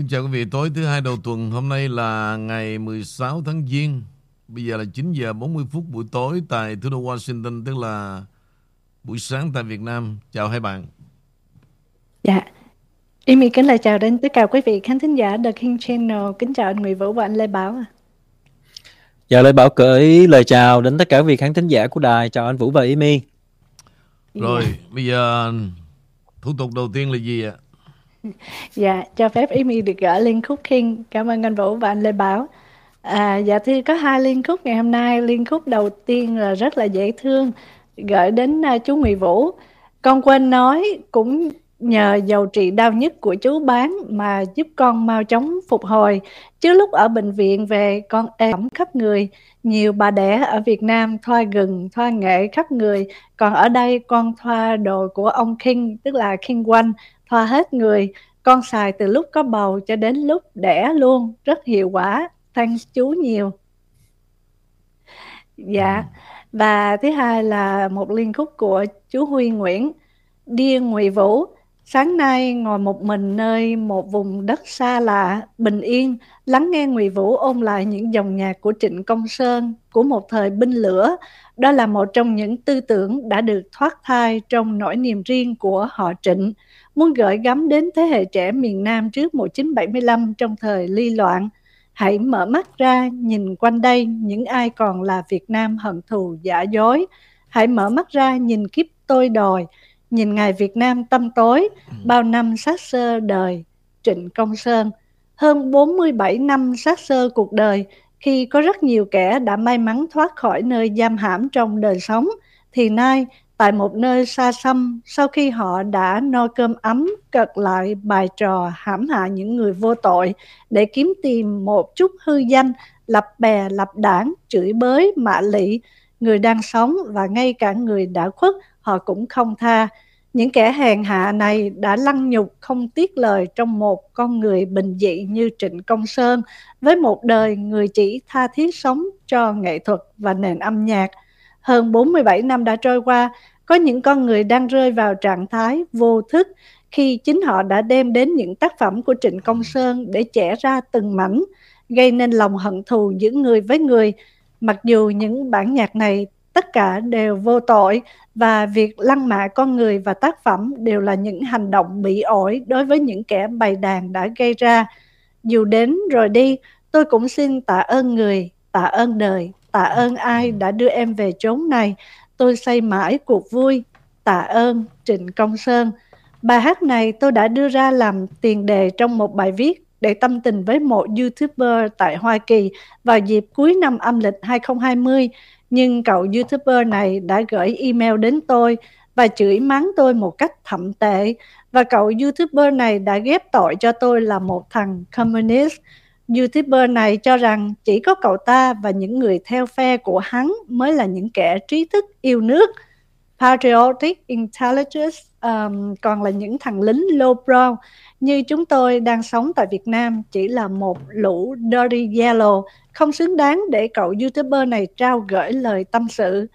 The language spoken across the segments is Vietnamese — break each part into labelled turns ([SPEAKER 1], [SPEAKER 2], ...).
[SPEAKER 1] Kính chào quý vị, tối thứ hai đầu tuần, hôm nay là ngày 16 tháng Giêng. Bây giờ là 9 giờ 40 phút buổi tối tại thủ đô Washington, tức là buổi sáng tại Việt Nam. Chào hai bạn.
[SPEAKER 2] Dạ, Amy kính lời chào đến tất cả quý vị khán thính giả The King Channel. Kính chào anh Nguyễn Vũ và anh Lê Bảo. ạ.
[SPEAKER 3] Dạ Lê Bảo gửi lời chào đến tất cả quý vị khán thính giả của đài. Chào anh Vũ và Amy.
[SPEAKER 1] Rồi,
[SPEAKER 2] Dạ,
[SPEAKER 1] bây giờ thủ tục đầu tiên là gì ạ?
[SPEAKER 2] Dạ, cho phép Amy được gửi liên khúc khiên Cảm ơn anh Vũ và anh Lê Bảo. À, dạ thì có hai liên khúc ngày hôm nay. Liên khúc đầu tiên là rất là dễ thương, gửi đến uh, chú Nguyễn Vũ. Con quên nói cũng nhờ dầu trị đau nhất của chú bán mà giúp con mau chóng phục hồi. Chứ lúc ở bệnh viện về con êm khắp người. Nhiều bà đẻ ở Việt Nam thoa gừng, thoa nghệ khắp người. Còn ở đây con thoa đồ của ông King, tức là King One, thoa hết người. Con xài từ lúc có bầu cho đến lúc đẻ luôn, rất hiệu quả. Thanks chú nhiều. Dạ. Và thứ hai là một liên khúc của chú Huy Nguyễn. Dear Ngụy Vũ, sáng nay ngồi một mình nơi một vùng đất xa lạ, bình yên, lắng nghe Ngụy Vũ ôn lại những dòng nhạc của Trịnh Công Sơn của một thời binh lửa. Đó là một trong những tư tưởng đã được thoát thai trong nỗi niềm riêng của họ Trịnh, muốn gửi gắm đến thế hệ trẻ miền Nam trước 1975 trong thời ly loạn. Hãy mở mắt ra, nhìn quanh đây những ai còn là Việt Nam hận thù giả dối. Hãy mở mắt ra, nhìn kiếp tôi đòi, nhìn ngày Việt Nam tâm tối, bao năm sát sơ đời, Trịnh Công Sơn. Hơn 47 năm sát sơ cuộc đời, khi có rất nhiều kẻ đã may mắn thoát khỏi nơi giam hãm trong đời sống, thì nay tại một nơi xa xăm, sau khi họ đã no cơm ấm, cật lại bài trò hãm hại những người vô tội để kiếm tìm một chút hư danh, lập bè lập đảng, chửi bới, mạ lị, người đang sống và ngay cả người đã khuất họ cũng không tha. Những kẻ hèn hạ này đã lăng nhục không tiếc lời trong một con người bình dị như Trịnh Công Sơn, với một đời người chỉ tha thiết sống cho nghệ thuật và nền âm nhạc. Hơn 47 năm đã trôi qua, có những con người đang rơi vào trạng thái vô thức khi chính họ đã đem đến những tác phẩm của Trịnh Công Sơn để chẻ ra từng mảnh, gây nên lòng hận thù giữa người với người. Mặc dù những bản nhạc này tất cả đều vô tội và việc lăng mạ con người và tác phẩm đều là những hành động bị ổi đối với những kẻ bày đàn đã gây ra. Dù đến rồi đi, tôi cũng xin tạ ơn người, tạ ơn đời, tạ ơn ai đã đưa em về chốn này. Tôi say mãi cuộc vui, tạ ơn Trịnh Công Sơn. Bài hát này tôi đã đưa ra làm tiền đề trong một bài viết để tâm tình với một YouTuber tại Hoa Kỳ vào dịp cuối năm âm lịch 2020. Nhưng cậu YouTuber này đã gửi email đến tôi và chửi mắng tôi một cách thậm tệ. Và cậu YouTuber này đã ghép tội cho tôi là một thằng communist. YouTuber này cho rằng chỉ có cậu ta và những người theo phe của hắn mới là những kẻ trí thức yêu nước. Patriotic Intelligence um, còn là những thằng lính low brow như chúng tôi đang sống tại Việt Nam chỉ là một lũ dirty yellow không xứng đáng để cậu YouTuber này trao gửi lời tâm sự.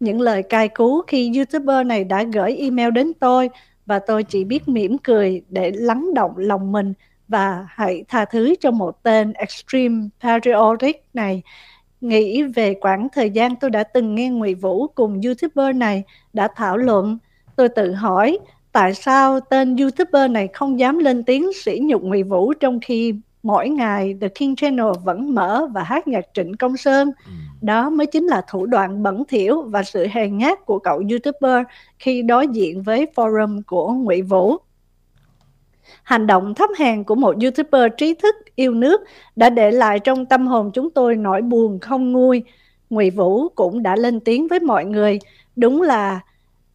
[SPEAKER 2] Những lời cay cú khi YouTuber này đã gửi email đến tôi và tôi chỉ biết mỉm cười để lắng động lòng mình và hãy tha thứ cho một tên extreme patriotic này. Nghĩ về quãng thời gian tôi đã từng nghe Ngụy Vũ cùng YouTuber này đã thảo luận, tôi tự hỏi tại sao tên YouTuber này không dám lên tiếng sỉ nhục Ngụy Vũ trong khi mỗi ngày The King Channel vẫn mở và hát nhạc Trịnh Công Sơn. Đó mới chính là thủ đoạn bẩn thỉu và sự hèn nhát của cậu YouTuber khi đối diện với forum của Ngụy Vũ. Hành động thấp hèn của một YouTuber trí thức yêu nước đã để lại trong tâm hồn chúng tôi nỗi buồn không nguôi. Ngụy Vũ cũng đã lên tiếng với mọi người, đúng là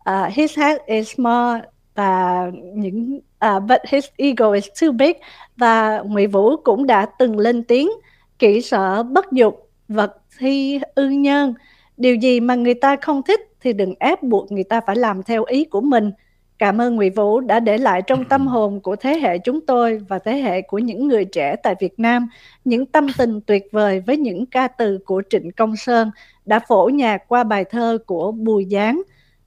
[SPEAKER 2] uh, his head is small và những uh, but his ego is too big. Và Ngụy Vũ cũng đã từng lên tiếng kỹ sở bất dục vật thi ư nhân. Điều gì mà người ta không thích thì đừng ép buộc người ta phải làm theo ý của mình cảm ơn Ngụy Vũ đã để lại trong tâm hồn của thế hệ chúng tôi và thế hệ của những người trẻ tại Việt Nam. Những tâm tình tuyệt vời với những ca từ của Trịnh Công Sơn đã phổ nhạc qua bài thơ của Bùi Giáng.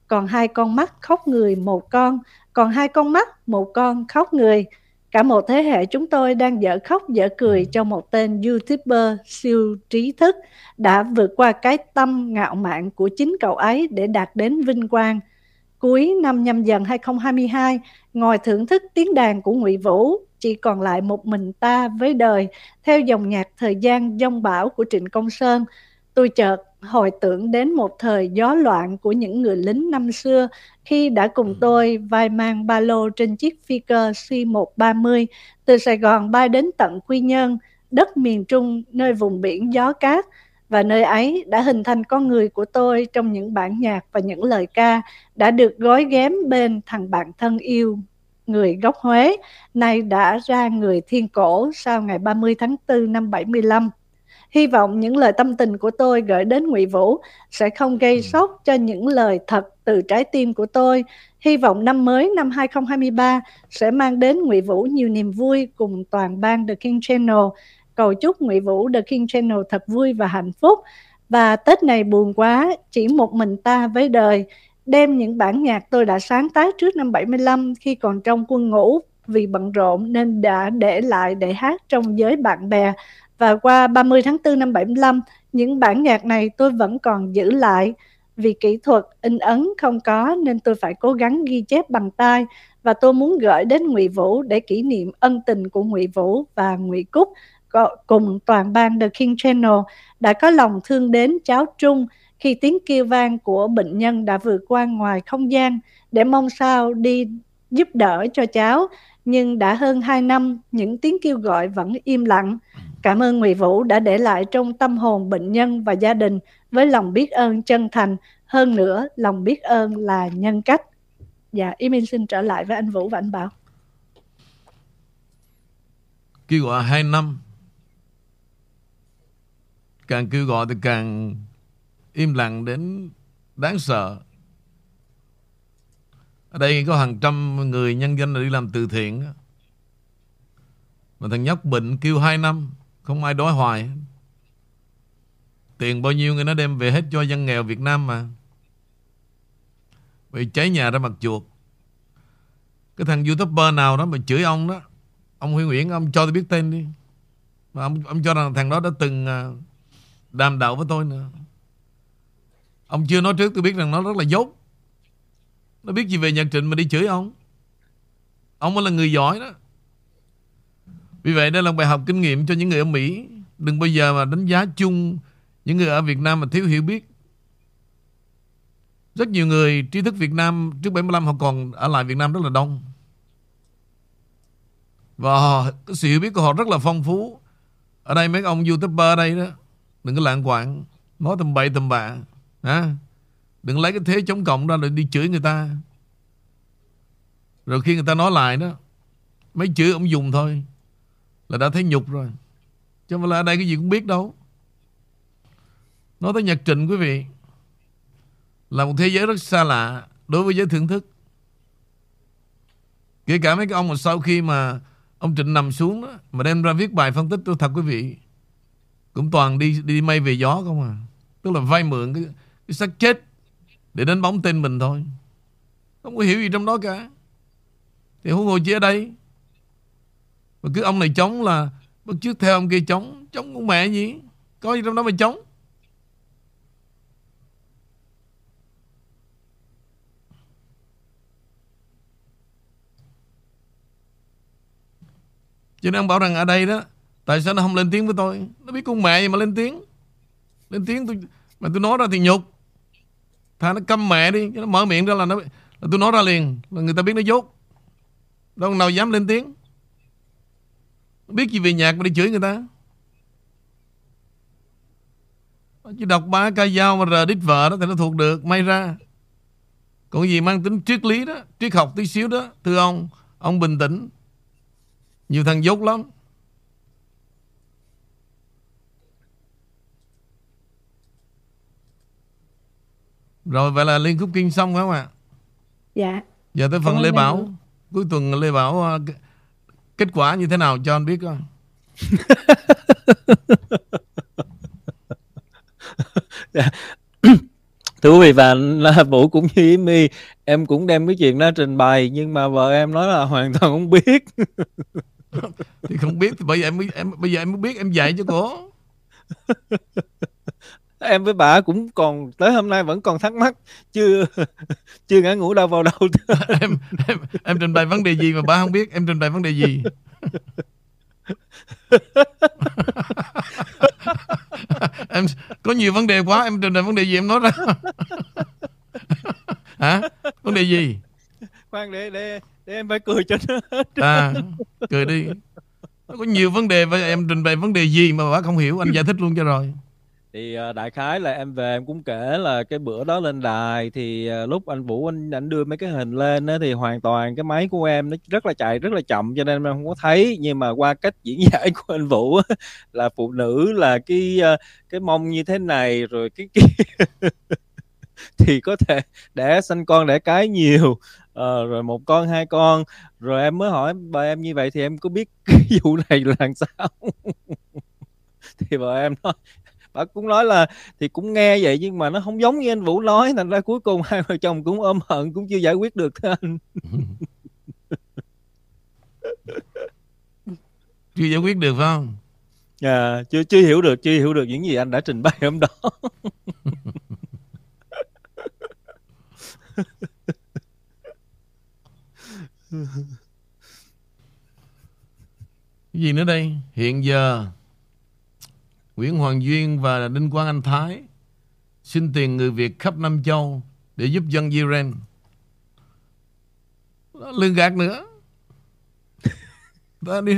[SPEAKER 2] Còn hai con mắt khóc người một con còn hai con mắt một con khóc người. Cả một thế hệ chúng tôi đang dở khóc dở cười cho một tên YouTuber siêu trí thức đã vượt qua cái tâm ngạo mạn của chính cậu ấy để đạt đến vinh quang. Cuối năm nhâm dần 2022, ngồi thưởng thức tiếng đàn của Ngụy Vũ, chỉ còn lại một mình ta với đời, theo dòng nhạc thời gian dông bão của Trịnh Công Sơn. Tôi chợt hồi tưởng đến một thời gió loạn của những người lính năm xưa khi đã cùng ừ. tôi vai mang ba lô trên chiếc phi cơ C-130 từ Sài Gòn bay đến tận Quy Nhơn, đất miền Trung nơi vùng biển gió cát và nơi ấy đã hình thành con người của tôi trong những bản nhạc và những lời ca đã được gói ghém bên thằng bạn thân yêu người gốc Huế, nay đã ra người thiên cổ sau ngày 30 tháng 4 năm 75. Hy vọng những lời tâm tình của tôi gửi đến Ngụy Vũ sẽ không gây ừ. sốc cho những lời thật từ trái tim của tôi. Hy vọng năm mới năm 2023 sẽ mang đến Ngụy Vũ nhiều niềm vui cùng toàn ban The King Channel. Cầu chúc Ngụy Vũ The King Channel thật vui và hạnh phúc. Và Tết này buồn quá, chỉ một mình ta với đời. Đem những bản nhạc tôi đã sáng tác trước năm 75 khi còn trong quân ngũ vì bận rộn nên đã để lại để hát trong giới bạn bè và qua 30 tháng 4 năm 75, những bản nhạc này tôi vẫn còn giữ lại. Vì kỹ thuật in ấn không có nên tôi phải cố gắng ghi chép bằng tay và tôi muốn gửi đến Ngụy Vũ để kỷ niệm ân tình của Ngụy Vũ và Ngụy Cúc cùng toàn ban The King Channel đã có lòng thương đến cháu Trung khi tiếng kêu vang của bệnh nhân đã vượt qua ngoài không gian để mong sao đi giúp đỡ cho cháu nhưng đã hơn 2 năm những tiếng kêu gọi vẫn im lặng Cảm ơn Ngụy Vũ đã để lại trong tâm hồn bệnh nhân và gia đình với lòng biết ơn chân thành. Hơn nữa, lòng biết ơn là nhân cách. Dạ, Ymin xin trở lại với anh Vũ và anh Bảo.
[SPEAKER 1] Kêu gọi hai năm. Càng kêu gọi thì càng im lặng đến đáng sợ. Ở đây có hàng trăm người nhân dân đi làm từ thiện. Mà thằng nhóc bệnh kêu hai năm không ai đói hoài Tiền bao nhiêu người nó đem về hết cho dân nghèo Việt Nam mà bị cháy nhà ra mặt chuột Cái thằng youtuber nào đó mà chửi ông đó Ông Huy Nguyễn ông cho tôi biết tên đi mà ông, ông cho rằng thằng đó đã từng à, đàm đạo với tôi nữa Ông chưa nói trước tôi biết rằng nó rất là dốt Nó biết gì về nhạc trịnh mà đi chửi ông Ông mới là người giỏi đó vì vậy đây là bài học kinh nghiệm cho những người ở Mỹ. Đừng bao giờ mà đánh giá chung những người ở Việt Nam mà thiếu hiểu biết. Rất nhiều người trí thức Việt Nam trước 75 họ còn ở lại Việt Nam rất là đông. Và họ, sự hiểu biết của họ rất là phong phú. Ở đây mấy ông YouTuber ở đây đó, đừng có lạng quạng, nói tầm bậy tầm bạ. À, đừng lấy cái thế chống cộng ra rồi đi chửi người ta. Rồi khi người ta nói lại đó, mấy chữ ông dùng thôi là đã thấy nhục rồi. Chứ không phải là ở đây cái gì cũng biết đâu. Nói tới nhạc trình quý vị là một thế giới rất xa lạ đối với giới thưởng thức. Kể cả mấy cái ông mà sau khi mà ông Trịnh nằm xuống đó, mà đem ra viết bài phân tích tôi thật quý vị cũng toàn đi đi mây về gió không à. Tức là vay mượn cái, cái xác chết để đánh bóng tên mình thôi. Không có hiểu gì trong đó cả. Thì huống hồ chi ở đây mà cứ ông này chống là Bắt trước theo ông kia chống Chống cũng mẹ gì Có gì trong đó mà chống Cho nên ông bảo rằng ở đây đó Tại sao nó không lên tiếng với tôi? Nó biết con mẹ gì mà lên tiếng. Lên tiếng tôi Mà tôi nói ra thì nhục. Thà nó câm mẹ đi Nó mở miệng ra là nó là tôi nói ra liền, Là người ta biết nó dốt. Đâu nào dám lên tiếng. Biết gì về nhạc mà đi chửi người ta. Chỉ đọc ba ca dao mà rờ đít vợ đó Thì nó thuộc được, May ra. Còn gì mang tính triết lý đó, Triết học tí xíu đó, Thưa ông Ông bình tĩnh. Nhiều thằng dốt lắm. Rồi vậy là Liên Khúc Kinh xong phải không ạ?
[SPEAKER 2] Dạ.
[SPEAKER 1] Giờ tới phần Lê Bảo. Cuối tuần Lê Bảo Kết quả như thế nào cho anh biết không?
[SPEAKER 3] thưa quý vị và anh Vũ cũng như My em cũng đem cái chuyện đó trình bày nhưng mà vợ em nói là hoàn toàn không biết.
[SPEAKER 1] Thì không biết thì bây giờ em mới em bây giờ em mới biết em dạy cho cổ
[SPEAKER 3] em với bà cũng còn tới hôm nay vẫn còn thắc mắc chưa chưa ngã ngủ đâu vào đâu
[SPEAKER 1] em em em trình bày vấn đề gì mà bà không biết? Em trình bày vấn đề gì? Em có nhiều vấn đề quá em trình bày vấn đề gì em nói ra? Hả? Vấn đề gì?
[SPEAKER 3] Khoan để để để em phải cười cho nó hết.
[SPEAKER 1] À cười đi. Nó có nhiều vấn đề và em trình bày vấn đề gì mà bà không hiểu? Anh giải thích luôn cho rồi
[SPEAKER 3] thì ờ, đại khái là em về em cũng kể là cái bữa đó lên đài thì ờ, lúc anh Vũ anh anh đưa mấy cái hình lên đó, thì hoàn toàn cái máy của em nó rất là chạy rất là chậm cho nên em không có thấy. Nhưng mà qua cách diễn giải của anh Vũ là phụ nữ là cái ờ, cái mông như thế này rồi cái cái thì có thể đẻ sinh con đẻ cái nhiều. Ờ, rồi một con hai con. Rồi em mới hỏi bà em như vậy thì em có biết cái vụ này là làm sao? Thì bà em nói bà cũng nói là thì cũng nghe vậy nhưng mà nó không giống như anh Vũ nói thành ra cuối cùng hai vợ chồng cũng ôm hận cũng chưa giải quyết được thưa anh.
[SPEAKER 1] Chưa giải quyết được phải không?
[SPEAKER 3] À, chưa chưa hiểu được chưa hiểu được những gì anh đã trình bày hôm đó.
[SPEAKER 1] Cái gì nữa đây? Hiện giờ Nguyễn Hoàng Duyên và Đinh Quang Anh Thái xin tiền người Việt khắp Nam Châu để giúp dân Iran. Lương gạt nữa. Ta đi,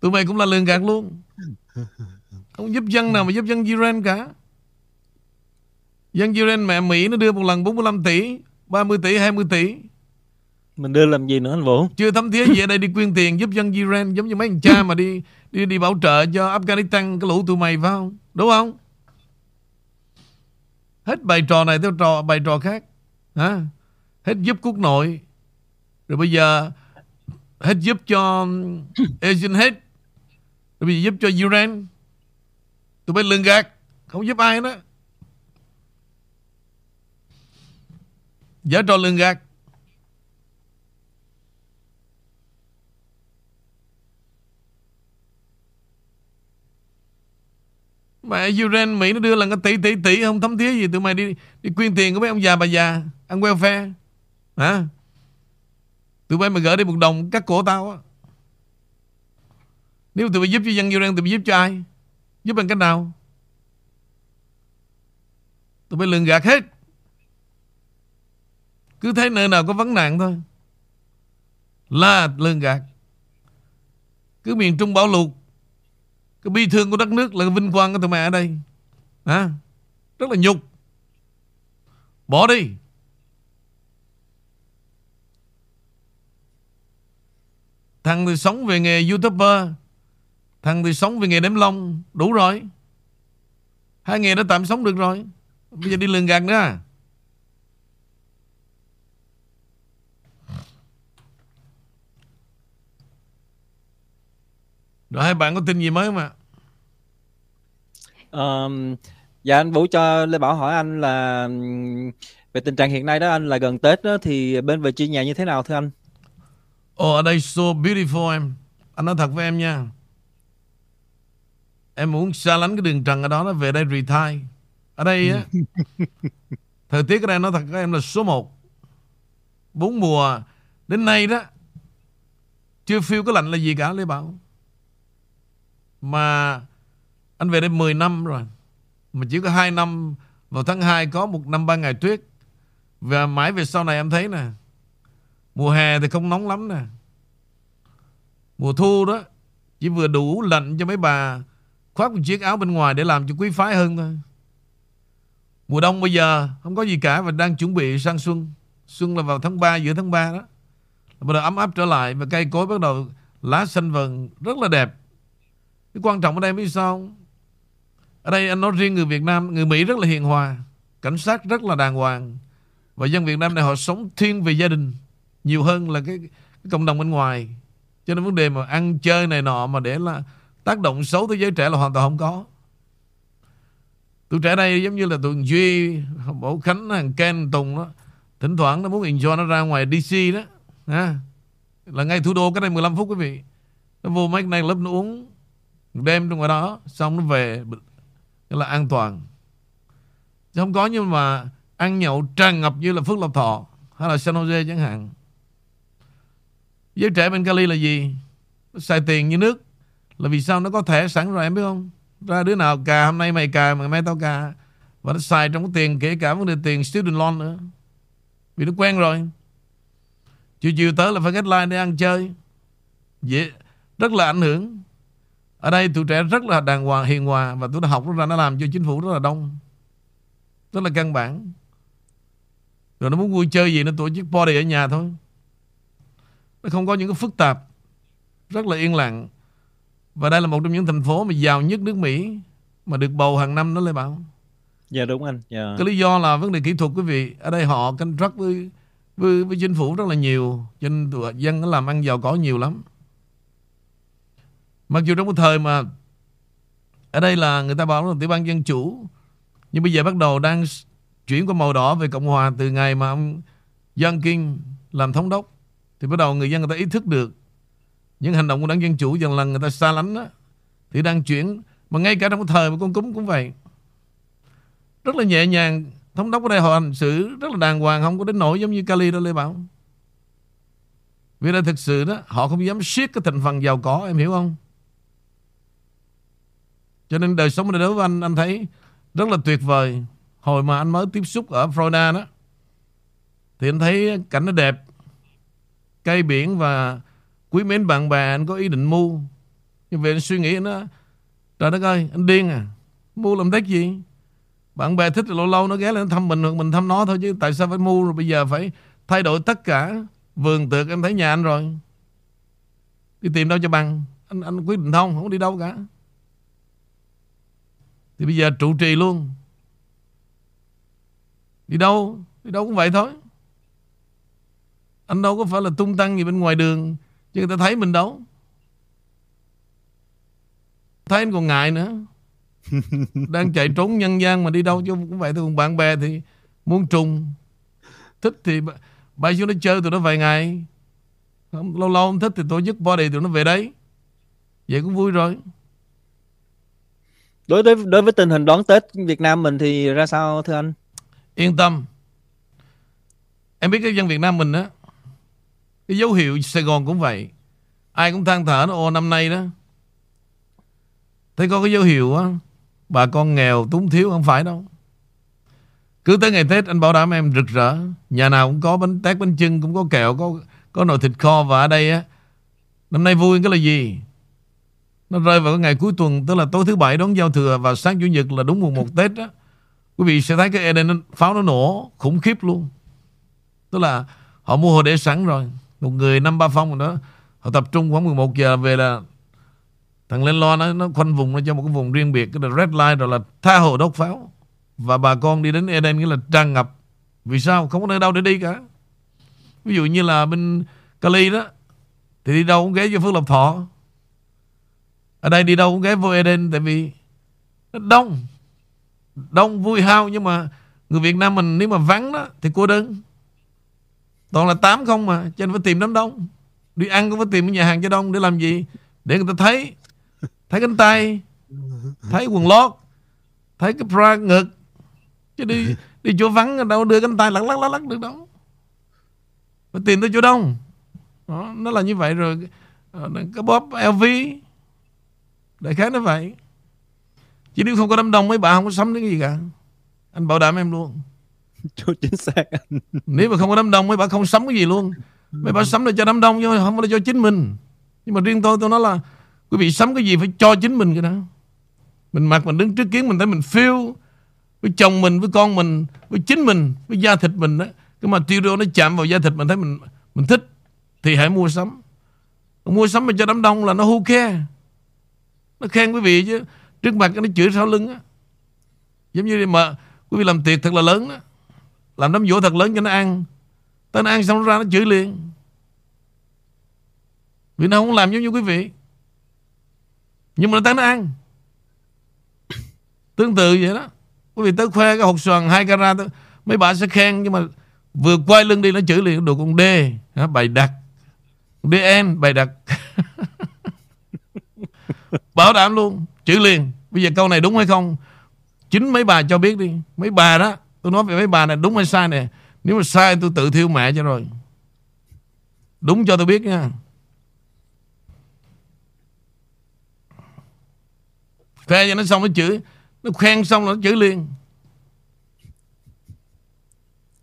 [SPEAKER 1] tụi mày cũng là lương gạt luôn. Không giúp dân nào mà giúp dân Iran cả. Dân Iran mẹ Mỹ nó đưa một lần 45 tỷ, 30 tỷ, 20 tỷ
[SPEAKER 3] mình đưa làm gì nữa anh Vũ
[SPEAKER 1] Chưa thấm thía gì ở đây đi quyên tiền giúp dân Iran giống như mấy thằng cha mà đi đi đi bảo trợ cho Afghanistan cái lũ tụi mày phải không? Đúng không? Hết bài trò này theo trò bài trò khác. Hả? Hết giúp quốc nội. Rồi bây giờ hết giúp cho Asian hết. Rồi bây giờ giúp cho Iran. Tụi bay lường gạt. Không giúp ai nữa, Giả trò lường gạt. Mà Ukraine Mỹ nó đưa lần cái tỷ tỷ tỷ không thấm thía gì. Tụi mày đi đi quyên tiền của mấy ông già bà già, ăn welfare. Hả? Tụi bay mà gỡ đi một đồng cắt cổ tao á. Nếu tụi bay giúp cho dân Ukraine tụi bay giúp cho ai? Giúp bằng cách nào? Tụi bay lường gạt hết. Cứ thấy nơi nào có vấn nạn thôi. Là lường gạt. Cứ miền Trung bão lụt cái bi thương của đất nước là cái vinh quang của tụi mày ở đây. À, Rất là nhục. Bỏ đi. Thằng thì sống về nghề YouTuber. Thằng thì sống về nghề đếm lông. Đủ rồi. Hai nghề đã tạm sống được rồi. Bây giờ đi lường gạt nữa à? Rồi hai bạn có tin gì mới không ạ?
[SPEAKER 3] Ờm, dạ anh Vũ cho Lê Bảo hỏi anh là về tình trạng hiện nay đó anh là gần Tết đó thì bên Virginia như thế nào thưa anh?
[SPEAKER 1] Ồ ở đây so beautiful em. Anh nói thật với em nha. Em muốn xa lánh cái đường trần ở đó nó Về đây retire. Ở đây á Thời tiết ở đây nói thật với em là số 1 Bốn mùa Đến nay đó Chưa feel cái lạnh là gì cả Lê Bảo. Mà anh về đây 10 năm rồi. Mà chỉ có 2 năm, Vào tháng 2 có một năm ba ngày tuyết. Và mãi về sau này em thấy nè, Mùa hè thì không nóng lắm nè. Mùa thu đó, Chỉ vừa đủ lạnh cho mấy bà Khoác một chiếc áo bên ngoài Để làm cho quý phái hơn thôi. Mùa đông bây giờ không có gì cả Và đang chuẩn bị sang xuân. Xuân là vào tháng 3 giữa tháng 3 đó. Bắt đầu ấm áp trở lại Và cây cối bắt đầu lá xanh vần, Rất là đẹp. Cái quan trọng ở đây biết sao? Ở đây anh nói riêng người Việt Nam Người Mỹ rất là hiền hòa Cảnh sát rất là đàng hoàng. Và dân Việt Nam này họ sống thiên về gia đình Nhiều hơn là cái, cái cộng đồng bên ngoài. Cho nên vấn đề mà ăn chơi này nọ Mà để là tác động xấu tới giới trẻ là hoàn toàn không có. Tụi trẻ đây giống như là tụi Duy Bảo Khánh hàng Ken Tùng đó Thỉnh thoảng nó muốn enjoy nó ra ngoài DC đó ha. Là ngay thủ đô cái này 15 phút quý vị. Nó vô mấy cái này lớp nó uống Đêm trong ngoài đó Xong nó về cái là an toàn. Chứ không có nhưng mà Ăn nhậu tràn ngập như là Phước Lộc Thọ Hay là San Jose chẳng hạn. Giới trẻ bên Cali là gì? Nó xài tiền như nước. Là vì sao? Nó có thẻ sẵn rồi, em biết không? Ra đứa nào cà, hôm nay mày cà, Mày mai tao cà. Và nó xài trong cái tiền, kể cả vấn đề tiền student loan nữa. Vì nó quen rồi. Chiều chiều tới là phải kết like để ăn chơi. Dễ, Rất là ảnh hưởng. Ở đây tụi trẻ rất là đàng hoàng hiền hòa Và tụi nó học ra nó làm cho chính phủ rất là đông Rất là căn bản Rồi nó muốn vui chơi gì Nó tổ chức party ở nhà thôi Nó không có những cái phức tạp Rất là yên lặng Và đây là một trong những thành phố mà giàu nhất nước Mỹ Mà được bầu hàng năm đó Lê Bảo
[SPEAKER 3] Dạ đúng anh. Dạ.
[SPEAKER 1] Cái lý do là vấn đề kỹ thuật quý vị Ở đây họ canh trắc với, với, với chính phủ rất là nhiều Cho nên dân nó làm ăn giàu có nhiều lắm Mặc dù trong cái thời mà Ở đây là người ta bảo là tiểu bang dân chủ Nhưng bây giờ bắt đầu đang chuyển qua màu đỏ về Cộng Hòa Từ ngày mà ông Young kinh làm thống đốc Thì bắt đầu người dân người ta ý thức được Những hành động của đảng Dân Chủ dần lần người ta xa lánh đó, Thì đang chuyển. Mà ngay cả trong cái thời mà con cúm cũng vậy. Rất là nhẹ nhàng Thống đốc ở đây họ hành xử rất là đàng hoàng Không có đến nỗi giống như Cali đó Lê Bảo. Vì đây thực sự đó Họ không dám siết cái thành phần giàu có Em hiểu không? Cho nên đời sống đối với anh Anh thấy rất là tuyệt vời. Hồi mà anh mới tiếp xúc ở Florida đó, Thì anh thấy cảnh nó đẹp. Cây biển và Quý mến bạn bè, anh có ý định mua. Nhưng về anh suy nghĩ nó, Trời đất ơi, anh điên à. Mua làm thích gì? Bạn bè thích thì lâu lâu nó ghé lên thăm mình hoặc Mình thăm nó thôi, chứ tại sao phải mua? Rồi Bây giờ phải thay đổi tất cả Vườn tược, em thấy nhà anh rồi. Đi tìm đâu cho bằng? Anh anh quyết định thông không đi đâu cả. Thì bây giờ trụ trì luôn. Đi đâu? Đi đâu cũng vậy thôi. Anh đâu có phải là tung tăng gì bên ngoài đường Chứ người ta thấy mình đâu. Thấy anh còn ngại nữa. Đang chạy trốn nhân gian mà đi đâu chứ cũng vậy thôi. Còn bạn bè thì muốn trùng. Thích thì bay xuống nó chơi tụi nó vài ngày. Không, Lâu lâu không thích thì tổ chức body tụi nó về đấy. Vậy cũng vui rồi
[SPEAKER 3] Đối với đối với tình hình đón Tết Việt Nam mình thì ra sao, thưa anh?
[SPEAKER 1] Yên tâm. Em biết cái dân Việt Nam mình á, Cái dấu hiệu Sài Gòn cũng vậy. Ai cũng than thở nó ô năm nay đó. Thấy có cái dấu hiệu á, Bà con nghèo, túng thiếu không phải đâu. Cứ tới ngày Tết, anh bảo đảm em rực rỡ. Nhà nào cũng có bánh, tét bánh chưng, Cũng có kẹo, có có nồi thịt kho Và ở đây á. Năm nay vui cái là gì? Nó rơi vào cái ngày cuối tuần Tức là tối thứ bảy đón giao thừa Và sáng chủ nhật là đúng mùng một Tết đó Quý vị sẽ thấy cái Eden pháo nó nổ khủng khiếp luôn. Tức là họ mua hồ để sẵn rồi. Một người năm ba phong rồi đó. Họ tập trung khoảng 11 giờ về là thằng lên lo nó, nó khoanh vùng nó cho một cái vùng riêng biệt. Cái là red line rồi là tha hồ đốt pháo. Và bà con đi đến Eden nghĩa là tràn ngập. Vì sao? Không có nơi đâu để đi cả. Ví dụ như là bên Cali đó. Thì đi đâu cũng ghé vô Phước Lộc Thọ. Ở đây đi đâu cũng ghé vô Eden. Tại vì nó đông. Đông vui hao nhưng mà người Việt Nam mình nếu mà vắng đó thì cô đơn toàn là tám không mà cho nên phải tìm đám đông. Đi ăn cũng phải tìm cái nhà hàng cho đông để làm gì? Để người ta thấy. Thấy cánh tay thấy quần lót thấy cái bra ngực. Chứ đi đi chỗ vắng đâu đưa cánh tay lắc lắc lắc lắc được đâu. Phải tìm tới chỗ đông. Đó, nó là như vậy rồi. Ờ, cái bóp LV đại khái nó vậy. Chứ nếu không có đám đông mấy bà không có sắm đến cái gì cả. Anh bảo đảm em luôn.
[SPEAKER 3] Chú chính xác anh.
[SPEAKER 1] Nếu mà không có đám đông mấy bà không sắm cái gì luôn. Mấy bà sắm để cho đám đông chứ không phải là cho chính mình. Nhưng mà riêng tôi tôi nói là Quý vị sắm cái gì phải cho chính mình cái đó. Mình mặc mình đứng trước kiến mình thấy mình feel Với chồng mình, với con mình Với chính mình, với da thịt mình đó Cái material nó chạm vào da thịt mình thấy mình mình thích Thì hãy mua sắm. Mua sắm mà cho đám đông là nó who care nó khen quý vị chứ. Trước mặt nó chửi sau lưng á. Giống như mà quý vị làm tiệc thật là lớn đó Làm đám dỗ thật lớn cho nó ăn. Tới nó ăn xong nó ra nó chửi liền. Vì nó không làm giống như quý vị. Nhưng mà nó tới nó ăn. Tương tự vậy đó. Quý vị tới khoe cái hột xoàn hai carat đó, Mấy bà sẽ khen Nhưng mà vừa quay lưng đi nó chửi liền Đồ con D bài Bày đặt DN bày đặt Bảo đảm luôn, Chữ liền. Bây giờ câu này đúng hay không? Chính mấy bà cho biết đi. Mấy bà đó, Tôi nói về mấy bà này đúng hay sai nè. Nếu mà sai tôi tự thiêu mẹ cho rồi. Đúng cho tôi biết nha. Khoe cho nó xong nó chửi Nó khen xong nó chửi liền.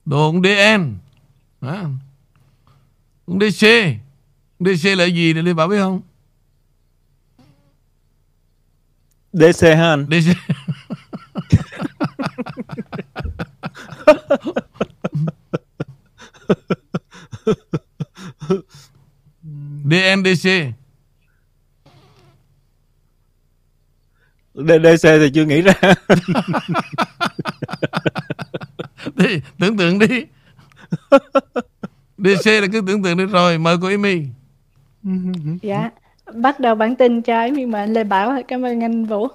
[SPEAKER 1] Đồ con DN Hả? Con DC DC là gì để bảo biết không?
[SPEAKER 3] DC anh
[SPEAKER 1] DC DNDC
[SPEAKER 3] DC thì chưa nghĩ ra.
[SPEAKER 1] Đi tưởng tượng đi. DC là cứ tưởng tượng đi rồi mời cô Amy
[SPEAKER 2] dạ bắt đầu bản tin cho mi mời anh Lê Bảo. Cảm ơn anh Vũ.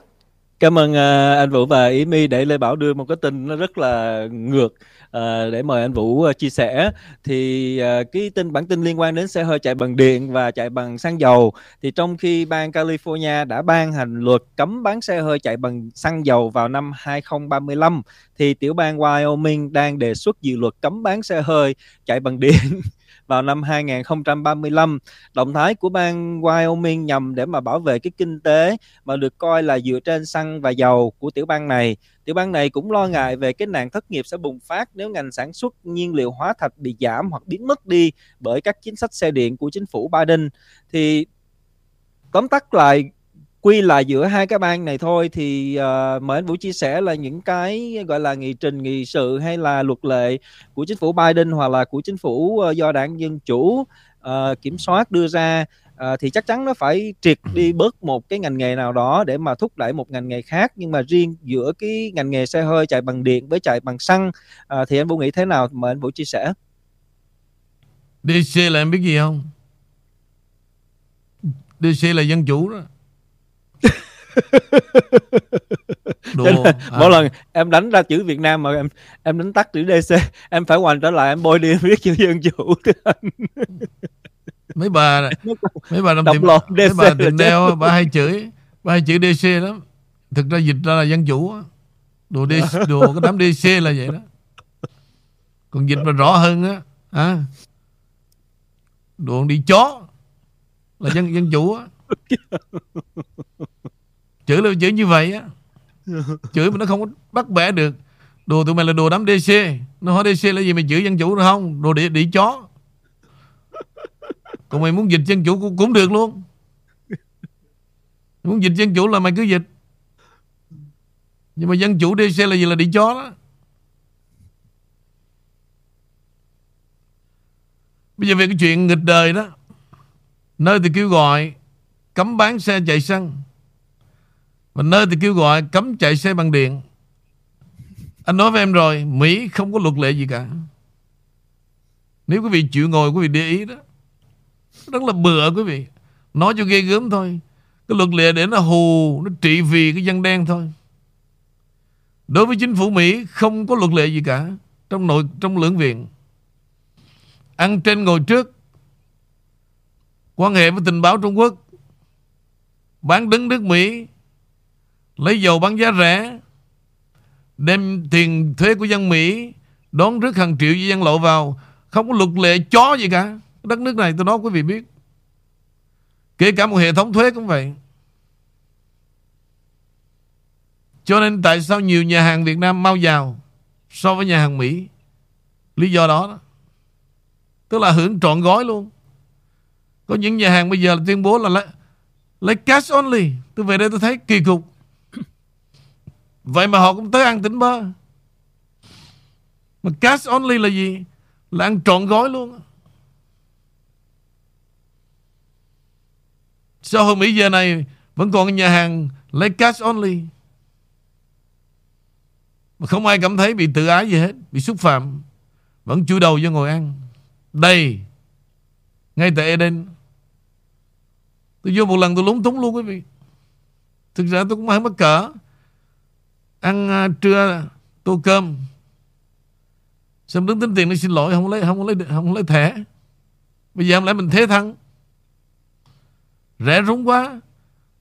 [SPEAKER 3] Cảm ơn uh, anh Vũ và Ý My để Lê Bảo đưa một cái tin nó rất là ngược uh, để mời anh Vũ uh, chia sẻ. Thì uh, cái tin bản tin liên quan đến xe hơi chạy bằng điện và chạy bằng xăng dầu. Thì trong khi bang California đã ban hành luật cấm bán xe hơi chạy bằng xăng dầu vào năm 2035 thì tiểu bang Wyoming đang đề xuất dự luật cấm bán xe hơi chạy bằng điện. vào năm 2035. Động thái của bang Wyoming nhằm để mà bảo vệ cái kinh tế mà được coi là dựa trên xăng và dầu của tiểu bang này. Tiểu bang này cũng lo ngại về cái nạn thất nghiệp sẽ bùng phát nếu ngành sản xuất nhiên liệu hóa thạch bị giảm hoặc biến mất đi bởi các chính sách xe điện của chính phủ Biden. Thì tóm tắt lại quy là giữa hai cái bang này thôi thì uh, mời anh Vũ chia sẻ là những cái gọi là nghị trình nghị sự hay là luật lệ của chính phủ Biden hoặc là của chính phủ uh, do đảng dân chủ uh, kiểm soát đưa ra uh, thì chắc chắn nó phải triệt đi bớt một cái ngành nghề nào đó để mà thúc đẩy một ngành nghề khác. Nhưng mà riêng giữa cái ngành nghề xe hơi chạy bằng điện với chạy bằng xăng uh, thì anh Vũ nghĩ thế nào? Mời anh Vũ chia sẻ.
[SPEAKER 1] DC là em biết gì không? DC là dân chủ đó
[SPEAKER 3] Đồ, à. mỗi lần em đánh ra chữ Việt Nam mà em em đánh tắt chữ DC em phải hoàn trở lại em bôi đi em viết chữ dân chủ.
[SPEAKER 1] Mấy bà mấy bà làm tìm mấy bà tìm đeo bà hay chửi bà hay chữ DC lắm. Thực ra dịch ra là dân chủ đồ DC, đồ cái đám DC là vậy đó. Còn dịch mà rõ hơn á à, đồ đi chó là dân dân chủ á chửi là chửi như vậy á. Chửi mà nó không có bắt bẻ được. Đồ tụi mày là đồ đám DC nó hỏi DC là gì mày chửi dân chủ được không? Đồ địa đi chó. Còn mày muốn dịch dân chủ cũng, cũng được luôn. Muốn dịch dân chủ là mày cứ dịch. Nhưng mà dân chủ DC là gì là đi chó đó. Bây giờ về cái chuyện nghịch đời đó. Nơi thì kêu gọi Cấm bán xe chạy xăng và nơi thì kêu gọi cấm chạy xe bằng điện. Anh nói với em rồi, Mỹ không có luật lệ gì cả. Nếu quý vị chịu ngồi, quý vị để ý đó. Rất là bừa quý vị. Nói cho ghê gớm thôi. Cái luật lệ để nó hù, Nó trị vì cái dân đen thôi. Đối với chính phủ Mỹ, Không có luật lệ gì cả Trong nội, trong lưỡng viện. Ăn trên ngồi trước. Quan hệ với tình báo Trung Quốc. Bán đứng nước Mỹ lấy dầu bán giá rẻ, đem tiền thuế của dân Mỹ đón rước hàng triệu dân lộ vào, không có luật lệ chó gì cả. Đất nước này tôi nói quý vị biết. Kể cả một hệ thống thuế cũng vậy. Cho nên tại sao nhiều nhà hàng Việt Nam mau giàu so với nhà hàng Mỹ? Lý do đó, đó. Tức là hưởng trọn gói luôn. Có những nhà hàng bây giờ là tuyên bố là lấy, lấy cash only. Tôi về đây tôi thấy kỳ cục. Vậy mà họ cũng tới ăn tỉnh bơ. Mà cash only là gì? Là ăn trọn gói luôn Sao hôm Mỹ giờ này Vẫn còn nhà hàng lấy cash only? Mà không ai cảm thấy bị tự ái gì hết, Bị xúc phạm. Vẫn chui đầu vô ngồi ăn. Đây, Ngay tại Eden. Tôi vô một lần tôi lúng túng luôn quý vị. Thực ra tôi cũng hay mắc cỡ ăn à, trưa tô cơm. Xong đứng tính tiền nó xin lỗi, không lấy không lấy không lấy thẻ. Bây giờ không lẽ mình thế thăng. Rẻ rúng quá.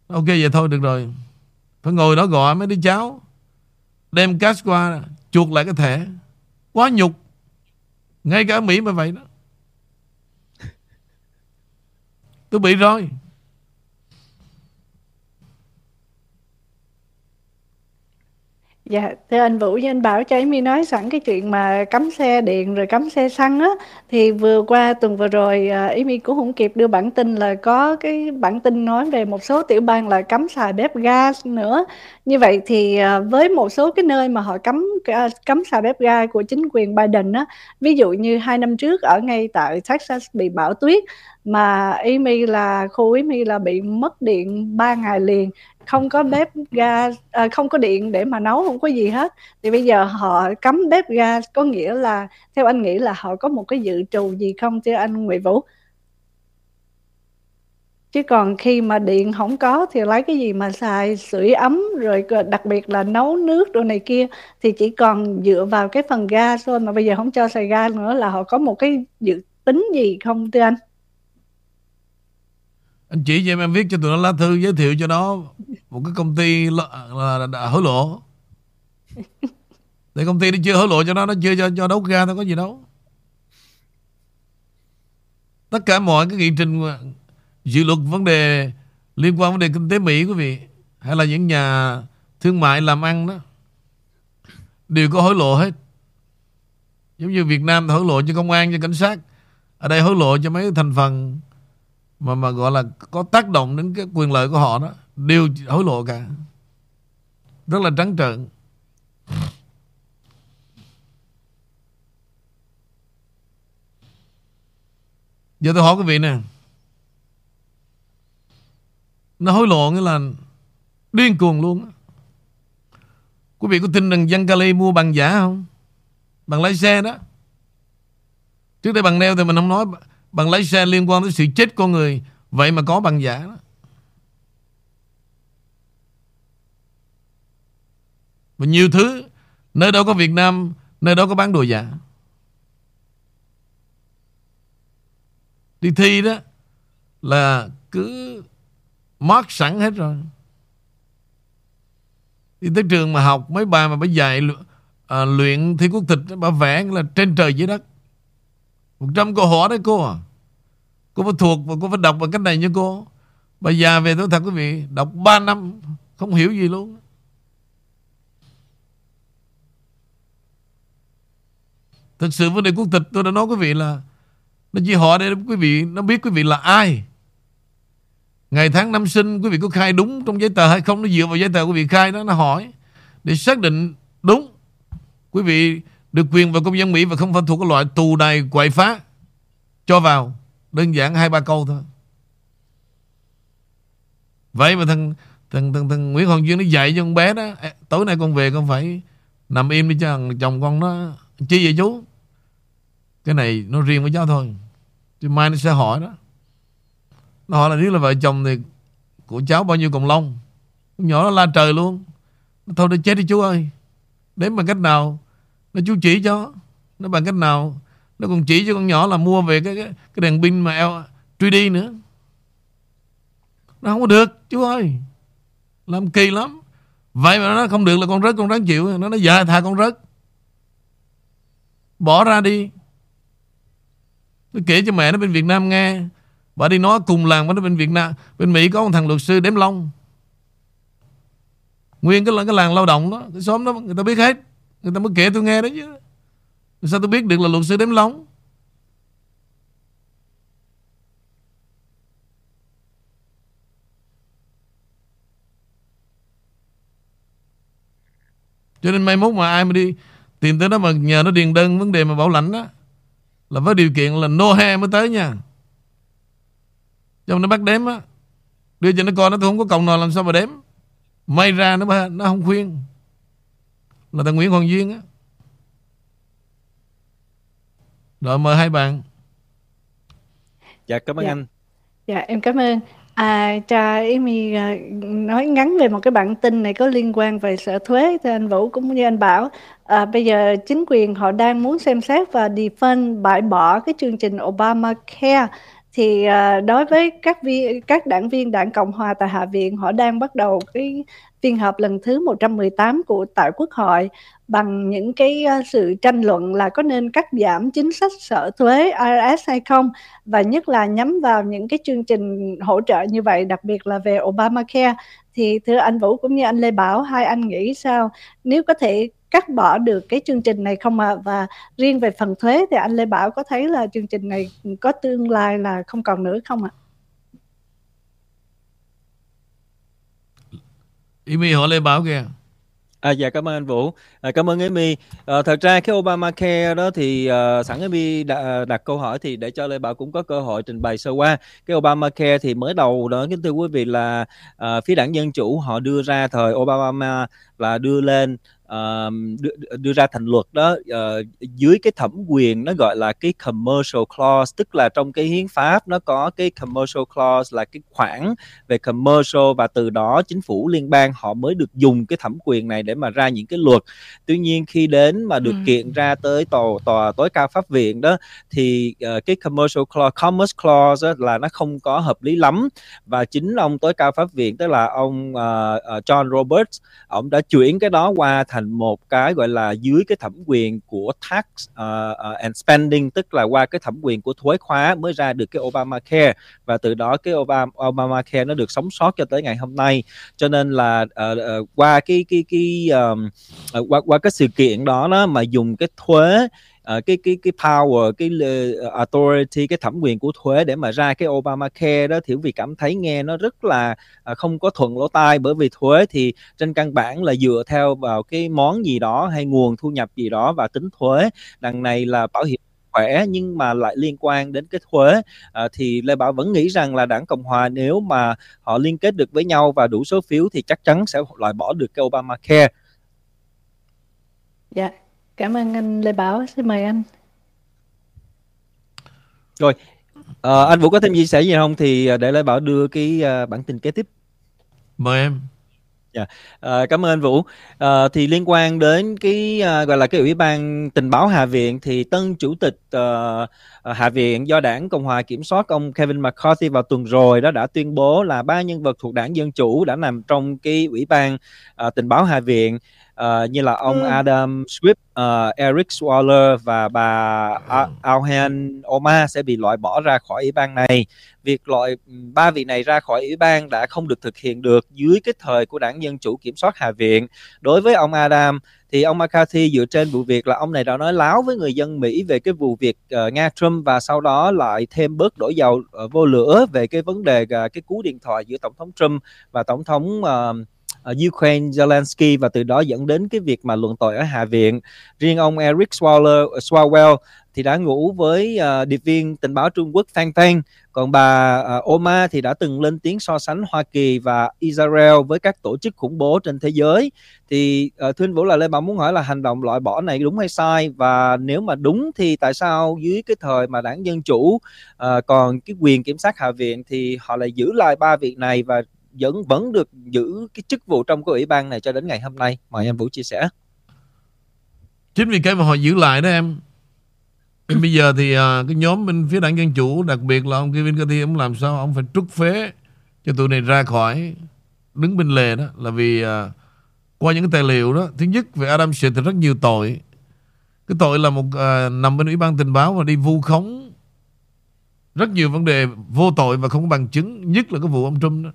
[SPEAKER 1] Ok, vậy thôi, được rồi. Phải ngồi đó gọi mấy đứa cháu. Đem cash qua, chuột lại cái thẻ. Quá nhục. Ngay cả ở Mỹ mà vậy đó. Tôi bị rồi.
[SPEAKER 2] Dạ, thưa anh Vũ với anh Bảo cho em nói sẵn cái chuyện mà cấm xe điện rồi cấm xe xăng á thì vừa qua tuần vừa rồi à, Amy cũng không kịp đưa bản tin là có cái bản tin nói về một số tiểu bang là cấm xài bếp gas nữa. Như vậy thì à, với một số cái nơi mà họ cấm à, cấm xài bếp gas của chính quyền Biden á, ví dụ như hai năm trước ở ngay tại Texas bị bão tuyết mà Amy là khu Amy là bị mất điện 3 ngày liền không có bếp ga à, không có điện để mà nấu không có gì hết. Thì bây giờ họ cấm bếp ga có nghĩa là theo anh nghĩ là họ có một cái dự trù gì không thưa anh Nguyễn Vũ? Chứ còn khi mà điện không có thì lấy cái gì mà xài sưởi ấm rồi đặc biệt là nấu nước đồ này kia thì chỉ còn dựa vào cái phần ga thôi mà bây giờ không cho xài ga nữa là họ có một cái dự tính gì không thưa anh?
[SPEAKER 1] Anh chỉ cho em em viết cho tụi nó lá thư giới thiệu cho nó một cái công ty là, là, là hối lộ. Để công ty nó chưa hối lộ cho nó nó chưa cho cho đấu ga nó có gì đâu. Tất cả mọi cái nghị trình dự luật vấn đề liên quan vấn đề kinh tế Mỹ quý vị hay là những nhà thương mại làm ăn đó đều có hối lộ hết. Giống như Việt Nam hối lộ cho công an cho cảnh sát ở đây hối lộ cho mấy thành phần mà mà gọi là có tác động đến cái quyền lợi của họ đó đều hối lộ cả. Rất là trắng trợn. Giờ tôi hỏi quý vị nè. Nó hối lộ nghĩa là điên cuồng luôn quý vị có tin rằng dân Cali mua bằng giả không? Bằng lái xe đó. Trước đây bằng neo thì mình không nói bằng lái xe liên quan tới sự chết con người vậy mà có bằng giả đó. Và nhiều thứ Nơi đâu có Việt Nam Nơi đó có bán đồ giả. Đi thi đó Là cứ Mark sẵn hết rồi. Đi tới trường mà học Mấy bài mà bà dạy à, Luyện thi quốc tịch Bà vẽ là trên trời dưới đất một trăm câu hỏi đấy cô à. Cô phải thuộc và cô phải đọc bằng cách này như cô. Bà già về tôi thật quý vị, Đọc 3 năm Không hiểu gì luôn. Thực sự vấn đề quốc tịch tôi đã nói quý vị là, Nó chỉ hỏi để quý vị, Nó biết quý vị là ai. Ngày tháng năm sinh, quý vị có khai đúng trong giấy tờ hay không? Nó dựa vào giấy tờ quý vị khai đó, Nó hỏi Để xác định đúng. Quý vị được quyền vào công dân Mỹ Và không phải thuộc cái loại tù đài quậy phá. Cho vào Đơn giản hai ba câu thôi. Vậy mà thằng thằng, thằng, thằng Nguyễn Hoàng Duyên nó dạy cho con bé đó Tối nay con về con phải Nằm im đi cho thằng chồng con nó Chi vậy chú? Cái này nó riêng với cháu thôi Chứ mai nó sẽ hỏi đó. Nó hỏi là nếu là vợ chồng thì Của cháu bao nhiêu cộng lông? Con nhỏ nó la trời luôn. Thôi đi chết đi chú ơi. Đến bằng cách nào nó chú chỉ cho. Nó bằng cách nào? Nó còn chỉ cho con nhỏ là mua về cái cái, cái đèn pin mà eo 3D nữa. Nó không có được chú ơi. Làm kỳ lắm. Vậy mà nó không được là con rớt con ráng chịu. Nó nói dạ thà con rớt. Bỏ ra đi. Nó kể cho mẹ nó bên Việt Nam nghe. Bà đi nói cùng làng với nó bên Việt Nam. Bên Mỹ có một thằng luật sư đếm lông. Nguyên cái, cái làng lao động đó. Cái xóm đó người ta biết hết. Người ta mới kể tôi nghe đó chứ. Sao tôi biết được là luật sư đếm lóng? Cho nên mai mốt mà ai mà đi Tìm tới đó mà nhờ nó điền đơn vấn đề mà bảo lãnh đó, Là với điều kiện là no he mới tới nha. Trong nó bắt đếm á, Đưa cho nó coi, nó tôi không có cộng nào làm sao mà đếm. May ra nó nó không khuyên. Là thằng Nguyễn Hoàng Duyên á. Rồi mời hai bạn.
[SPEAKER 3] Dạ cảm ơn
[SPEAKER 2] dạ.
[SPEAKER 3] anh.
[SPEAKER 2] Dạ em cảm ơn. À, trà Amy à, nói ngắn về một cái bản tin này có liên quan về sở thuế thì anh Vũ cũng như anh Bảo. À, bây giờ chính quyền họ đang muốn xem xét và defund bãi bỏ cái chương trình Obamacare thì à, đối với các viên các đảng viên đảng Cộng hòa tại Hạ viện họ đang bắt đầu cái phiên họp lần thứ 118 của tại Quốc hội bằng những cái à, sự tranh luận là có nên cắt giảm chính sách sở thuế IRS hay không và nhất là nhắm vào những cái chương trình hỗ trợ như vậy đặc biệt là về Obamacare. Thì thưa anh Vũ cũng như anh Lê Bảo hai anh nghĩ sao? Nếu có thể cắt bỏ được cái chương trình này không ạ à? và riêng về phần thuế thì anh Lê Bảo có thấy là chương trình này có tương lai là không còn nữa không ạ? À?
[SPEAKER 1] Imi hỏi Lê Bảo kìa.
[SPEAKER 3] À, dạ cảm ơn anh Vũ. À, cảm ơn Amy. À, thật ra cái Obamacare đó thì uh, sẵn Amy đặt, đặt câu hỏi thì để cho Lê Bảo cũng có cơ hội trình bày sơ qua. Cái Obamacare thì mới đầu đó kính thưa quý vị là uh, phía đảng Dân Chủ họ đưa ra thời Obama là đưa lên uh, đưa, đưa ra thành luật đó uh, dưới cái thẩm quyền nó gọi là cái commercial clause tức là trong cái hiến pháp nó có cái commercial clause là cái khoản về commercial và từ đó chính phủ liên bang họ mới được dùng cái thẩm quyền này để mà ra những cái luật tuy nhiên khi đến mà được ừ. kiện ra tới tòa tòa tối cao pháp viện đó thì uh, cái commercial clause commerce clause đó, là nó không có hợp lý lắm và chính ông tối cao pháp viện tức là ông uh, John Roberts ông đã chuyển cái đó qua thành thành một cái gọi là dưới cái thẩm quyền của tax uh, uh, and spending tức là qua cái thẩm quyền của thuế khóa mới ra được cái Obamacare. Và từ đó cái Obama, Obamacare nó được sống sót cho tới ngày hôm nay. Cho nên là uh, uh, qua cái cái cái um, uh, qua qua cái sự kiện đó đó mà dùng cái thuế uh, cái cái cái power cái uh, authority cái thẩm quyền của thuế để mà ra cái Obamacare đó thì vì cảm thấy nghe nó rất là uh, không có thuận lỗ tai bởi vì thuế thì trên căn bản là dựa theo vào cái món gì đó hay nguồn thu nhập gì đó và tính thuế đằng này là bảo hiểm khỏe nhưng mà lại liên quan đến cái thuế à, thì Lê Bảo vẫn nghĩ rằng là đảng Cộng hòa nếu mà họ liên kết được với nhau và đủ số phiếu thì chắc chắn sẽ loại bỏ được cái Obamacare.
[SPEAKER 2] Dạ, yeah. Cảm ơn anh Lê Bảo, xin mời anh.
[SPEAKER 3] Rồi, à, anh Vũ có thêm chia sẻ gì không thì ờ, để Lê Bảo đưa cái uh, bản tin kế tiếp.
[SPEAKER 1] Mời em.
[SPEAKER 3] Dạ, à, cảm ơn anh Vũ. À, thì liên quan đến cái à, gọi là cái ủy ban tình báo Hạ viện thì tân chủ tịch à, Hạ viện do đảng Cộng hòa kiểm soát ông Kevin McCarthy vào tuần rồi đó đã tuyên bố là ba nhân vật thuộc đảng Dân chủ đã nằm trong cái ủy ban à, tình báo Hạ viện uh, như là ông ừ. Adam Swift, uh, Eric Swallow và bà ừ. Alhan Oma sẽ bị loại bỏ ra khỏi ủy ban này. Việc loại ừ, ba vị này ra khỏi ủy ban đã không được thực hiện được dưới cái thời của đảng Dân Chủ kiểm soát Hạ viện. Đối với ông Adam thì ông McCarthy dựa trên vụ việc là ông này đã nói láo với người dân Mỹ về cái vụ việc uh, Nga Trump và sau đó lại thêm bớt đổ dầu uh, vô lửa về cái vấn đề uh, cái cú điện thoại giữa tổng thống Trump và tổng thống uh, uh, Ukraine Zelensky và từ đó dẫn đến cái việc mà luận tội ở Hạ viện. Riêng ông Eric Swalwell, ờ, Swalwell thì đã ngủ với uh, điệp viên tình báo Trung Quốc Fang Fang. Còn bà uh, Oma thì đã từng lên tiếng so sánh Hoa Kỳ và Israel với các tổ chức khủng bố trên thế giới. Thì uh, Thuyên Vũ là Lê Bảo muốn hỏi là hành động loại bỏ này đúng hay sai và nếu mà đúng thì tại sao dưới cái thời mà đảng Dân Chủ uh, còn cái quyền kiểm soát Hạ viện thì họ lại giữ lại ba việc này và vẫn vẫn được giữ cái chức vụ trong cái ủy ban này cho đến ngày hôm nay mời em Vũ chia sẻ.
[SPEAKER 1] Chính vì cái mà họ giữ lại đó em. Bây giờ thì uh, cái nhóm bên phía đảng dân chủ đặc biệt là ông Kevin Cathy ông làm sao ông phải trút phế cho tụi này ra khỏi đứng bên lề đó. Là vì uh, qua những cái tài liệu đó thứ nhất về Adam Schiff thì rất nhiều tội. Cái tội là một uh, nằm bên ủy ban tình báo và đi vu khống rất nhiều vấn đề vô tội và không có bằng chứng nhất là cái vụ ông Trump đó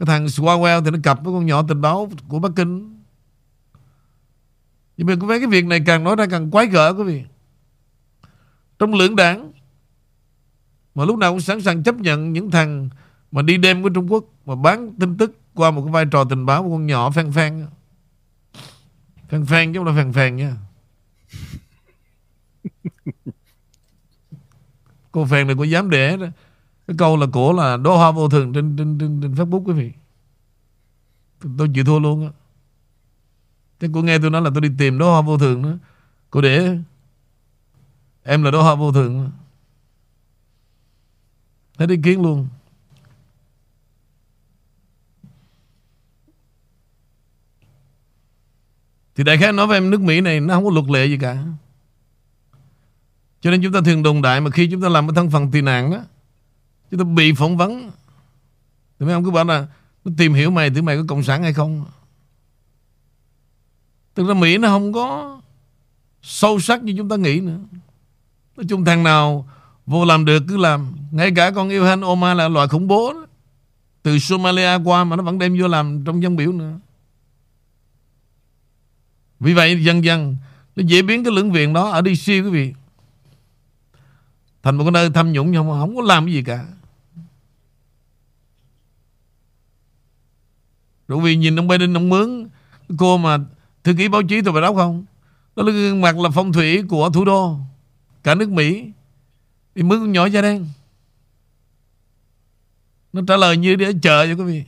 [SPEAKER 1] cái thằng Swalwell thì nó cặp với con nhỏ tình báo của Bắc Kinh. Nhưng mà cái việc này càng nói ra càng quái gở quý vị. Trong lưỡng đảng Mà lúc nào cũng sẵn sàng chấp nhận những thằng Mà đi đêm của Trung Quốc Mà bán tin tức qua một cái vai trò tình báo của con nhỏ phan phan. Phan phan chứ không là phàn phàn nha. Cô phàn này có dám để đó. Cái câu là cổ là đô hoa vô thường trên trên trên, trên Facebook quý vị tôi chịu thua luôn á. Thế cô nghe tôi nói là tôi đi tìm đóa hoa vô thường đó cô để em là đóa hoa vô thường đó. hết ý kiến luôn. Thì đại khái nói với em nước Mỹ này nó không có luật lệ gì cả. Cho nên chúng ta thường đồng đại mà khi chúng ta làm cái thân phần tị nạn đó chúng ta bị phỏng vấn. Thì mấy ông cứ bảo là nó tìm hiểu mày thử mày có cộng sản hay không? Thực ra Mỹ nó không có Sâu sắc như chúng ta nghĩ nữa. Nói chung thằng nào Vô làm được cứ làm. Ngay cả con yêu Han oma là loại khủng bố đó. Từ Somalia qua mà nó vẫn đem vô làm Trong dân biểu nữa. Vì vậy dần dần Nó dễ biến cái lưỡng viện đó Ở DC quý vị. Thành một cái nơi tham nhũng nhưng mà không có làm cái gì cả. Rồi vì nhìn ông Biden ông mướn. Cô mà thư ký báo chí tôi phải đọc không? Đó là gương mặt là phong thủy của thủ đô. Cả nước Mỹ. Thì mướn con nhỏ da đen. Nó trả lời như để chờ cho quý vị.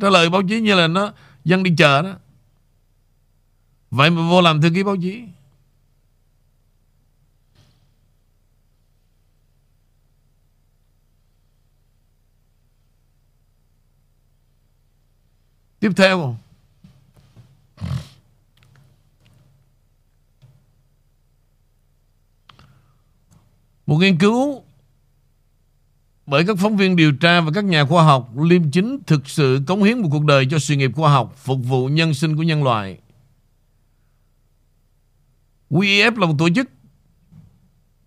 [SPEAKER 1] Trả lời báo chí như là nó Dân đi chờ đó. Vậy mà vô làm thư ký báo chí. Tiếp theo Một nghiên cứu bởi các phóng viên điều tra và các nhà khoa học liêm chính thực sự cống hiến một cuộc đời cho sự nghiệp khoa học phục vụ nhân sinh của nhân loại. Wef là một tổ chức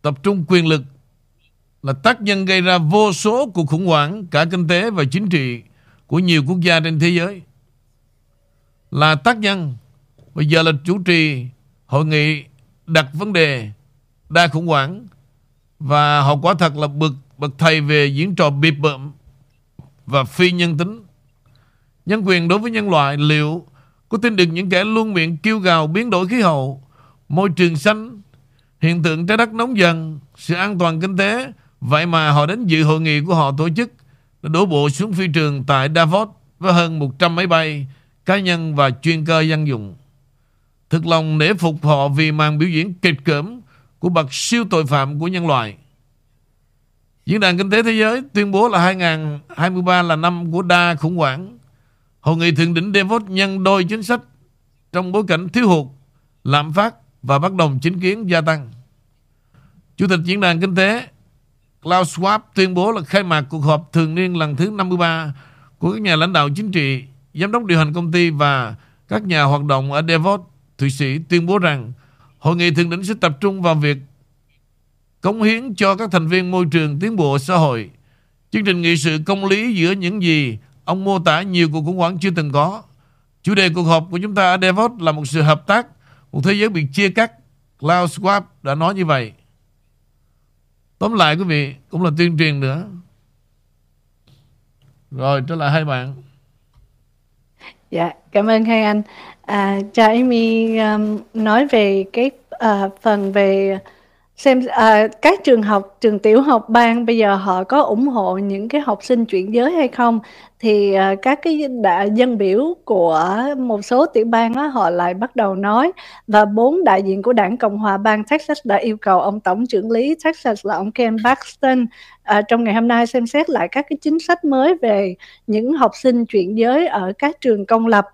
[SPEAKER 1] tập trung quyền lực, là tác nhân gây ra vô số cuộc khủng hoảng cả kinh tế và chính trị của nhiều quốc gia trên thế giới. Là tác nhân bây giờ là chủ trì hội nghị đặt vấn đề đa khủng hoảng và họ quả thật là bực bậc thầy về diễn trò bịp bợm và phi nhân tính. Nhân quyền đối với nhân loại liệu có tin được những kẻ luôn miệng kêu gào biến đổi khí hậu, môi trường xanh, hiện tượng trái đất nóng dần, sự an toàn kinh tế. Vậy mà họ đến dự hội nghị của họ tổ chức đổ bộ xuống phi trường tại Davos với hơn 100 máy bay, cá nhân và chuyên cơ dân dụng. Thực lòng nể phục họ vì màn biểu diễn kịch cỡm của bậc siêu tội phạm của nhân loại. Diễn đàn Kinh tế Thế giới tuyên bố là 2023 là năm của đa khủng hoảng. Hội nghị thượng đỉnh Davos nhân đôi chính sách trong bối cảnh thiếu hụt, lạm phát và bất đồng chính kiến gia tăng. Chủ tịch Diễn đàn Kinh tế Klaus Schwab tuyên bố là khai mạc cuộc họp thường niên lần thứ 53 của các nhà lãnh đạo chính trị, giám đốc điều hành công ty và các nhà hoạt động ở Davos, Thụy Sĩ tuyên bố rằng hội nghị thượng đỉnh sẽ tập trung vào việc cống hiến cho các thành viên môi trường tiến bộ xã hội. Chương trình nghị sự công lý giữa những gì ông mô tả nhiều cuộc khủng hoảng chưa từng có. Chủ đề cuộc họp của chúng ta ở Davos là một sự hợp tác, một thế giới bị chia cắt. Klaus Schwab đã nói như vậy. Tóm lại quý vị, cũng là tuyên truyền nữa. Rồi, trở lại hai bạn.
[SPEAKER 2] Dạ, cảm ơn hai anh. À, cho Amy um, nói về cái uh, phần về xem à, các trường học trường tiểu học bang bây giờ họ có ủng hộ những cái học sinh chuyển giới hay không? Thì à, các cái đại dân biểu của một số tiểu bang đó, họ lại bắt đầu nói. Và bốn đại diện của đảng cộng hòa bang Texas đã yêu cầu ông tổng trưởng lý Texas là ông Ken Paxton à, trong ngày hôm nay xem xét lại các cái chính sách mới về những học sinh chuyển giới ở các trường công lập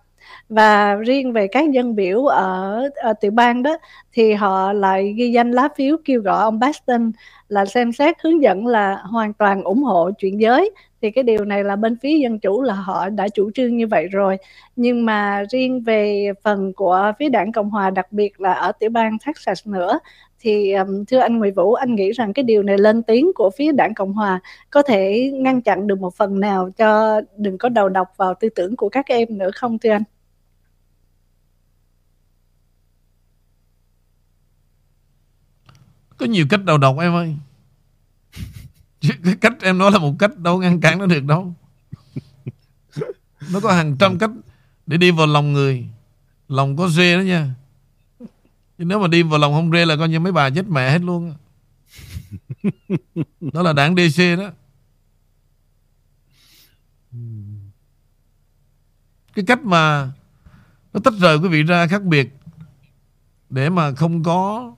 [SPEAKER 2] và riêng về các dân biểu ở, ở tiểu bang đó thì họ lại ghi danh lá phiếu kêu gọi ông Baston là xem xét hướng dẫn là hoàn toàn ủng hộ chuyển giới. Thì cái điều này là bên phía dân chủ là họ đã chủ trương như vậy rồi. Nhưng mà riêng về phần của phía đảng cộng hòa đặc biệt là ở tiểu bang texas nữa thì um, thưa anh Nguyễn Vũ anh nghĩ rằng cái điều này lên tiếng của phía đảng cộng hòa có thể ngăn chặn được một phần nào cho đừng có đầu độc vào tư tưởng của các em nữa không thưa anh?
[SPEAKER 1] Có nhiều cách đầu độc em ơi. Cái cách em nói là một cách Đâu ngăn cản nó được đâu. Nó có hàng trăm cách Để đi vào lòng người. Lòng có rê đó nha. Chứ nếu mà đi vào lòng không rê là coi như mấy bà chết mẹ hết luôn Đó là đảng DC đó. Cái cách mà Nó tách rời quý vị ra khác biệt Để mà không có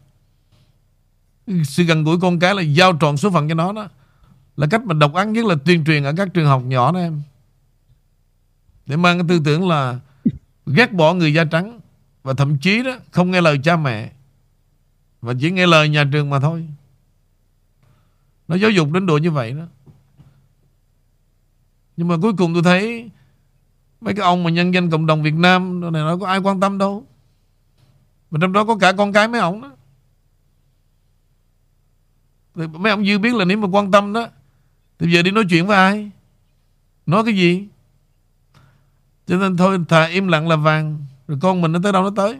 [SPEAKER 1] sự gần gũi con cái là giao tròn số phận cho nó đó. Là cách mà độc ác nhất là tuyên truyền ở các trường học nhỏ đó em. Để mang cái tư tưởng là ghét bỏ người da trắng và thậm chí đó, không nghe lời cha mẹ và chỉ nghe lời nhà trường mà thôi. Nó giáo dục đến độ như vậy đó. Nhưng mà cuối cùng tôi thấy mấy cái ông mà nhân danh cộng đồng Việt Nam này nó có ai quan tâm đâu. Mà trong đó có cả con cái mấy ông đó mấy ông dư biết là nếu mà quan tâm đó, thì giờ đi nói chuyện với ai? Nói cái gì? Cho nên thôi, thà im lặng là vàng, rồi con mình nó tới đâu nó tới.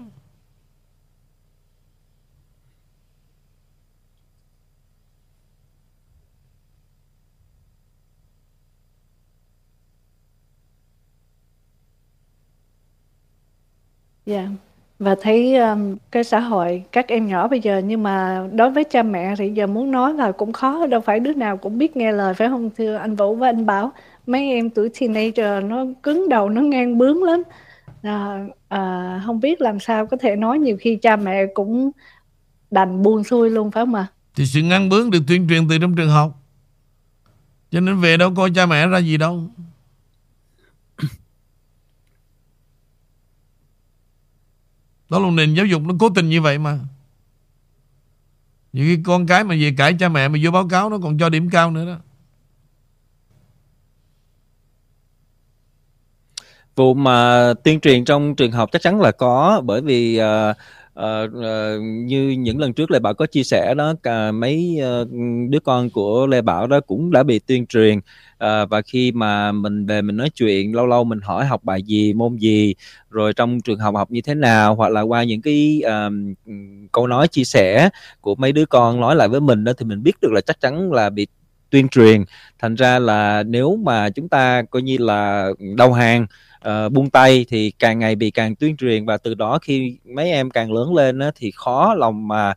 [SPEAKER 2] Yeah. Và thấy um, cái xã hội các em nhỏ bây giờ nhưng mà đối với cha mẹ thì giờ muốn nói là cũng khó đâu phải đứa nào cũng biết nghe lời phải không thưa anh Vũ và anh Bảo? Mấy em tuổi teenager nó cứng đầu nó ngang bướng lắm. À, à, không biết làm sao có thể nói nhiều khi cha mẹ cũng đành buông xuôi luôn phải không ạ?
[SPEAKER 1] Thì sự ngang bướng được tuyên truyền từ trong trường học. Cho nên về đâu coi cha mẹ ra gì đâu. Đó là nền giáo dục nó cố tình như vậy mà. Nhiều khi con cái mà về cãi cha mẹ mà vô báo cáo Nó còn cho điểm cao nữa đó.
[SPEAKER 3] Vụ mà tuyên truyền trong trường học chắc chắn là có bởi vì uh, uh, uh, như những lần trước lê bảo có chia sẻ đó cả mấy uh, đứa con của lê bảo đó cũng đã bị tuyên truyền. Uh, và khi mà mình về mình nói chuyện lâu lâu mình hỏi học bài gì môn gì rồi trong trường học học như thế nào hoặc là qua những cái uh, câu nói chia sẻ của mấy đứa con nói lại với mình đó thì mình biết được là chắc chắn là bị tuyên truyền. Thành ra là nếu mà chúng ta coi như là đầu hàng uh, buông tay thì càng ngày bị càng tuyên truyền và từ đó khi mấy em càng lớn lên á, thì khó lòng mà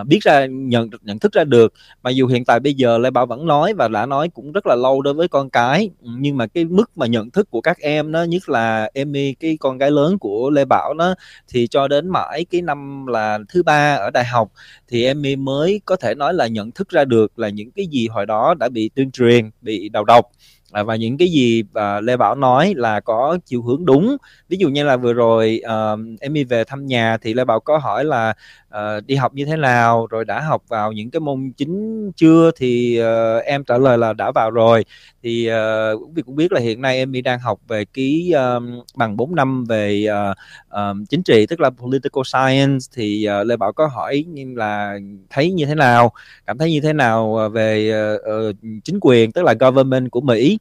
[SPEAKER 3] uh, biết ra nhận nhận thức ra được. Mà dù hiện tại bây giờ lê bảo vẫn nói và đã nói cũng rất là lâu đối với con cái nhưng mà cái mức mà nhận thức của các em nó nhất là Emmy cái con gái lớn của lê bảo nó thì cho đến mãi cái năm là thứ ba ở đại học thì Emmy mới có thể nói là nhận thức ra được là những cái gì hồi đó đã bị tuyên truyền bị đầu độc. À, và những cái gì à, Lê Bảo nói là có chiều hướng đúng. Ví dụ như là vừa rồi à, em đi về thăm nhà thì Lê Bảo có hỏi là à, đi học như thế nào rồi đã học vào những cái môn chính chưa thì à, em trả lời là đã vào rồi thì uh, quý vị cũng biết là hiện nay em đang học về ký um, bằng 4 năm về uh, um, chính trị tức là political science. Thì uh, Lê Bảo có hỏi nhưng là thấy như thế nào cảm thấy như thế nào về uh, uh, chính quyền tức là government của Mỹ?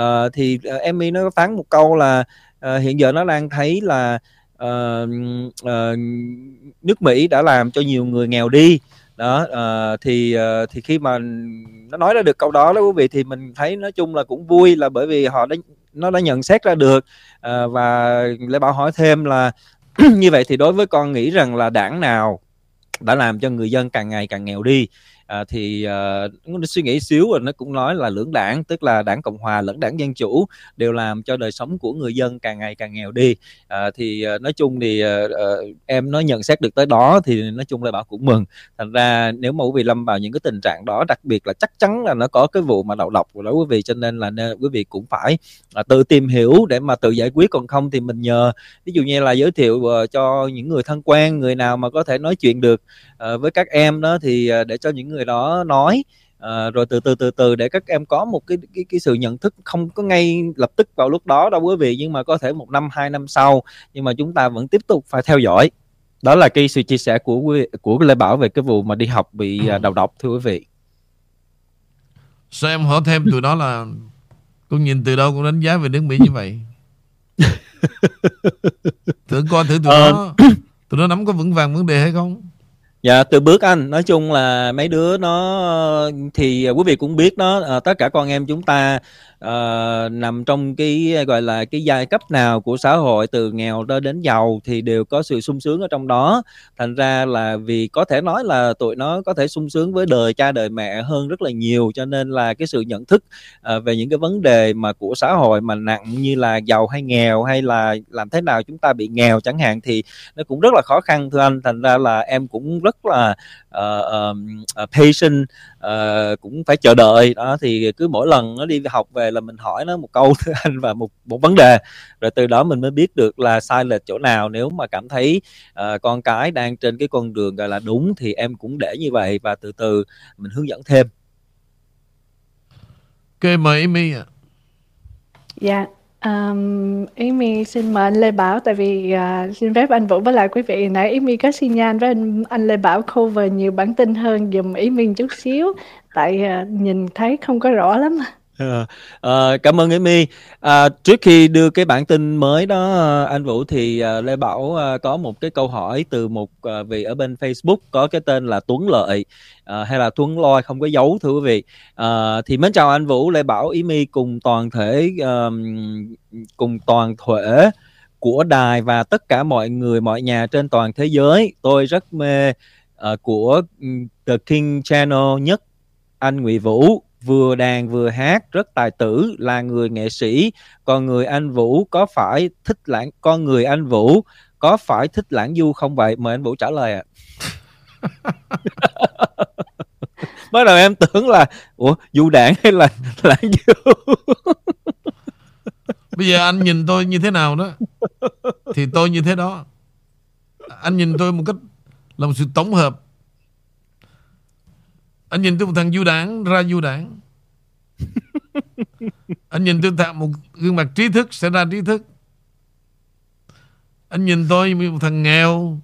[SPEAKER 3] Uh, thì uh, Emmy nó phán một câu là uh, hiện giờ nó đang thấy là uh, uh, nước Mỹ đã làm cho nhiều người nghèo đi đó uh, thì uh, thì khi mà nó nói ra được câu đó đó quý vị thì mình thấy nói chung là cũng vui là bởi vì họ đã nó đã nhận xét ra được uh, và lê bảo hỏi thêm là như vậy thì đối với con nghĩ rằng là đảng nào đã làm cho người dân càng ngày càng nghèo đi? À, thì à, nó suy nghĩ xíu rồi nó cũng nói là lưỡng đảng tức là đảng cộng hòa lẫn đảng dân chủ đều làm cho đời sống của người dân càng ngày càng nghèo đi. À, thì à, nói chung thì à, à, em nó nhận xét được tới đó thì nói chung là bảo cũng mừng. Thành ra nếu mà quý vị lâm vào những cái tình trạng đó đặc biệt là chắc chắn là nó có cái vụ mà đầu độc của đó quý vị cho nên là nên, quý vị cũng phải à, tự tìm hiểu để mà tự giải quyết. Còn không thì mình nhờ ví dụ như là giới thiệu uh, cho những người thân quen người nào mà có thể nói chuyện được uh, với các em đó thì uh, để cho những người đó nói. À, rồi từ từ từ từ để các em có một cái cái cái sự nhận thức không có ngay lập tức vào lúc đó đâu quý vị nhưng mà có thể một năm hai năm sau nhưng mà chúng ta vẫn tiếp tục phải theo dõi. Đó là cái sự chia sẻ của quý, của Lê Bảo về cái vụ mà đi học bị à, đầu độc thưa quý vị.
[SPEAKER 1] Sao em hỏi thêm từ đó là con nhìn từ đâu cũng đánh giá về nước Mỹ như vậy? Thử coi thử tụi ờ... nó tụi nó nắm có vững vàng vấn đề hay không
[SPEAKER 3] Dạ từ bước anh. Nói chung là mấy đứa nó thì à, quý vị cũng biết đó à, tất cả con em chúng ta uh, nằm trong cái gọi là cái giai cấp nào của xã hội từ nghèo tới đến giàu thì đều có sự sung sướng ở trong đó. Thành ra là vì có thể nói là tụi nó có thể sung sướng với đời cha đời mẹ hơn rất là nhiều cho nên là cái sự nhận thức uh, về những cái vấn đề mà của xã hội mà nặng như là giàu hay nghèo hay là làm thế nào chúng ta bị nghèo chẳng hạn thì nó cũng rất là khó khăn thưa anh. Thành ra là em cũng rất rất là uh, uh, patient uh, cũng phải chờ đợi. Đó thì cứ mỗi lần nó đi học về là mình hỏi nó một câu thưa anh và một một vấn đề. Rồi từ đó mình mới biết được là sai lệch chỗ nào. Nếu mà cảm thấy uh, con cái đang trên cái con đường gọi là đúng thì em cũng để như vậy và từ từ mình hướng dẫn thêm.
[SPEAKER 1] Ok mời Amy ạ.
[SPEAKER 2] Dạ, um, Amy xin mời anh Lê Bảo tại vì uh, xin phép anh Vũ với lại quý vị nãy Amy có xin nhan với anh, anh Lê Bảo cover nhiều bản tin hơn dùm Amy chút xíu tại uh, nhìn thấy không có rõ lắm.
[SPEAKER 3] À, à, cảm ơn Amy. À, trước khi đưa cái bản tin mới đó ờ, anh Vũ thì à, Lê Bảo à, có một cái câu hỏi từ một à, vị ở bên Facebook có cái tên là Tuấn Lợi à, hay là Tuấn Loi không có dấu thưa quý vị. À, thì mến chào anh Vũ, Lê Bảo, Amy cùng toàn thể um, cùng toàn thể của đài và tất cả mọi người mọi nhà trên toàn thế giới. Tôi rất mê uh, của The King Channel nhất anh Nguyễn Vũ vừa đàn vừa hát, rất tài tử, là người nghệ sĩ. Còn người anh Vũ có phải thích lãng, con người anh Vũ có phải thích lãng du không vậy? Mời anh Vũ trả lời ạ. À. bắt đầu em tưởng là, ủa, du đảng hay là lãng du?
[SPEAKER 1] Bây giờ anh nhìn tôi như thế nào đó, thì tôi như thế đó. Anh nhìn tôi một cách là một sự tổng hợp anh nhìn tôi một thằng du đảng ra du đảng. Anh nhìn tôi thằng một gương mặt trí thức sẽ ra trí thức. Anh nhìn tôi một thằng nghèo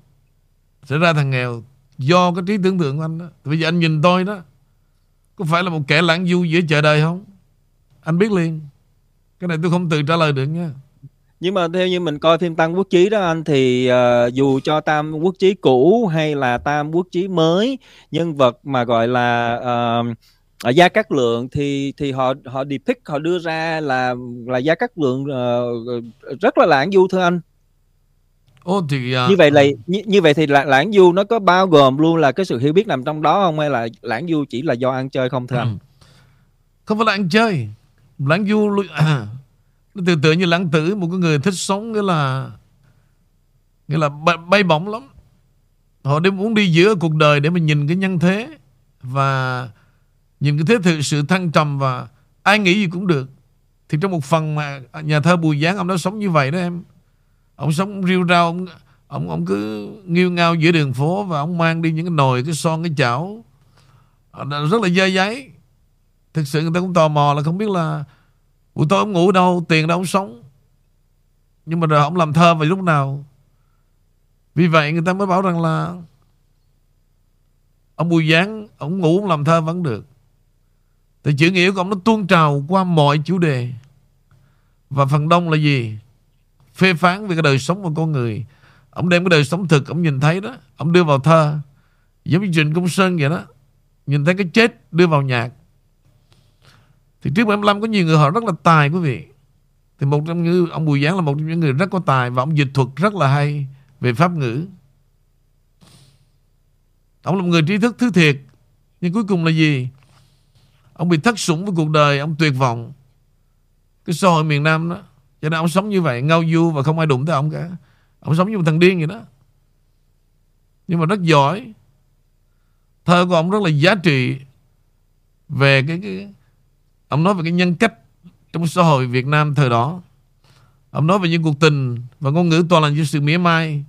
[SPEAKER 1] sẽ ra thằng nghèo. Do cái trí tưởng tượng của anh đó. Bây giờ anh nhìn tôi đó có phải là một kẻ lãng du giữa chợ đời không? Anh biết liền. Cái này tôi không tự trả lời được nha
[SPEAKER 3] nhưng mà theo như mình coi phim Tam Quốc Chí đó anh thì uh, dù cho Tam Quốc Chí cũ hay là Tam Quốc Chí mới nhân vật mà gọi là uh, ở gia cát lượng thì thì họ họ depict họ đưa ra là là gia cát lượng uh, rất là lãng du thưa anh.
[SPEAKER 1] Ô, thì, uh...
[SPEAKER 3] như vậy là như, như vậy thì lãng, lãng du nó có bao gồm luôn là cái sự hiểu biết nằm trong đó không? Hay là lãng du chỉ là do ăn chơi không thưa ừ. anh
[SPEAKER 1] không phải là ăn chơi. Lãng du nó tưởng tự như lãng tử một cái người thích sống nghĩa là nghĩa là bay, bay bổng lắm. Họ đi muốn đi giữa cuộc đời để mà nhìn cái nhân thế và nhìn cái thế thực sự thăng trầm và ai nghĩ gì cũng được. Thì trong một phần mà nhà thơ Bùi Giáng ông đã sống như vậy đó em. Ông sống riêu rao ông, ông ông cứ nghiêu ngao giữa đường phố và ông mang đi những cái nồi cái son cái chảo. Ờ, rất là dơ giấy. Thực sự người ta cũng tò mò là không biết là Ủa, tôi ông ngủ đâu, tiền đâu ông sống. Nhưng mà rồi không làm thơ vào lúc nào? Vì vậy người ta mới bảo rằng là ông Bùi Giáng, ông ngủ ông làm thơ vẫn được. Thì chữ nghĩa của ông nó tuôn trào qua mọi chủ đề. Và phần đông là gì? Phê phán về cái đời sống của con người. Ông đem cái đời sống thực, ông nhìn thấy đó, ông đưa vào thơ. Giống như Trịnh Công Sơn vậy đó. Nhìn thấy cái chết đưa vào nhạc thì trước 75 có nhiều người họ rất là tài quý vị. Thì một trong những ông Bùi Giáng là một trong những người rất có tài và ông dịch thuật rất là hay về pháp ngữ. Ông là một người trí thức thứ thiệt nhưng cuối cùng là gì? Ông bị thất sủng với cuộc đời ông tuyệt vọng. Cái xã hội miền Nam đó cho nên ông sống như vậy ngao du và không ai đụng tới ông cả. Ông sống như một thằng điên vậy đó. Nhưng mà rất giỏi. Thơ của ông rất là giá trị về cái, cái ông nói về cái nhân cách trong xã hội Việt Nam thời đó ông nói về những cuộc tình và ngôn ngữ toàn là những sự mỉa mai,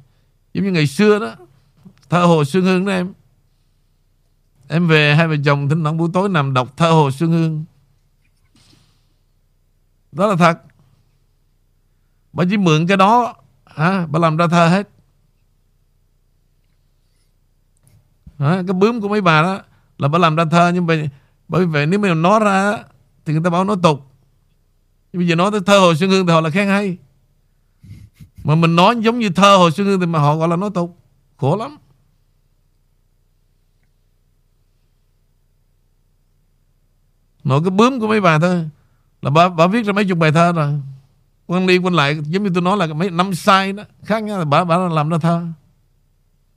[SPEAKER 1] giống như ngày xưa đó thơ hồ xuân hương đó em Em về hai vợ chồng thỉnh thoảng buổi tối nằm đọc thơ Hồ Xuân Hương. Đó là thật. Bà chỉ mượn cái đó, hả? Bà làm ra thơ hết. Hả? Cái bướm của mấy bà đó là bà làm ra thơ, nhưng mà bởi vì nếu mà nói ra thì người ta bảo nói tục. Nhưng bây giờ nói tới thơ Hồ Xuân Hương thì họ là khen hay. Mà mình nói giống như thơ Hồ Xuân Hương thì mà họ gọi là nói tục. Khổ lắm. Nội cái bướm của mấy bà thôi Là bà, bà viết ra mấy chục bài thơ rồi Quan đi quanh lại giống như tôi nói là mấy năm sai đó Khác nhau là bà, bà làm ra thơ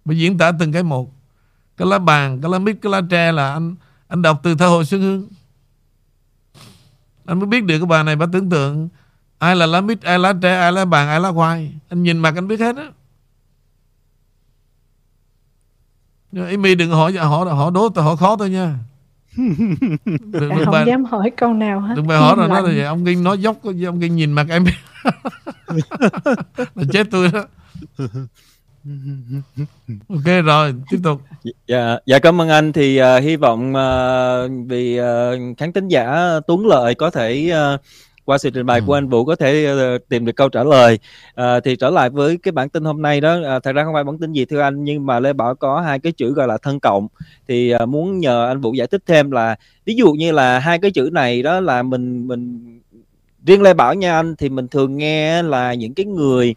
[SPEAKER 1] Bà diễn tả từng cái một Cái lá bàn, cái lá mít, cái lá tre là anh anh đọc từ thơ Hồ Xuân Hương anh mới biết được cái bà này bà tưởng tượng Ai là lá mít, ai lá tre, ai lá bàn, ai lá khoai. Anh nhìn mặt anh biết hết á. Amy đừng hỏi họ họ đố tôi hỏi khó tôi nha.
[SPEAKER 2] Đừng, đừng không bà, dám hỏi câu nào hết.
[SPEAKER 1] đừng phải hỏi rồi nói là vậy. Ông kinh nói dốc ông kinh nhìn mặt em. Là chết tôi đó ok rồi tiếp tục.
[SPEAKER 3] Dạ dạ cảm ơn anh. Thì uh, hy vọng uh, vì uh, khán tính giả Tuấn Lợi có thể uh, qua sự trình bày ừ. của anh Vũ có thể uh, tìm được câu trả lời. Uh, thì trở lại với cái bản tin hôm nay đó. Uh, thật ra không phải bản tin gì thưa anh nhưng mà Lê Bảo có hai cái chữ gọi là thân cộng. Thì uh, muốn nhờ anh Vũ giải thích thêm là ví dụ như là hai cái chữ này đó là mình mình riêng Lê Bảo nha anh thì mình thường nghe là những cái người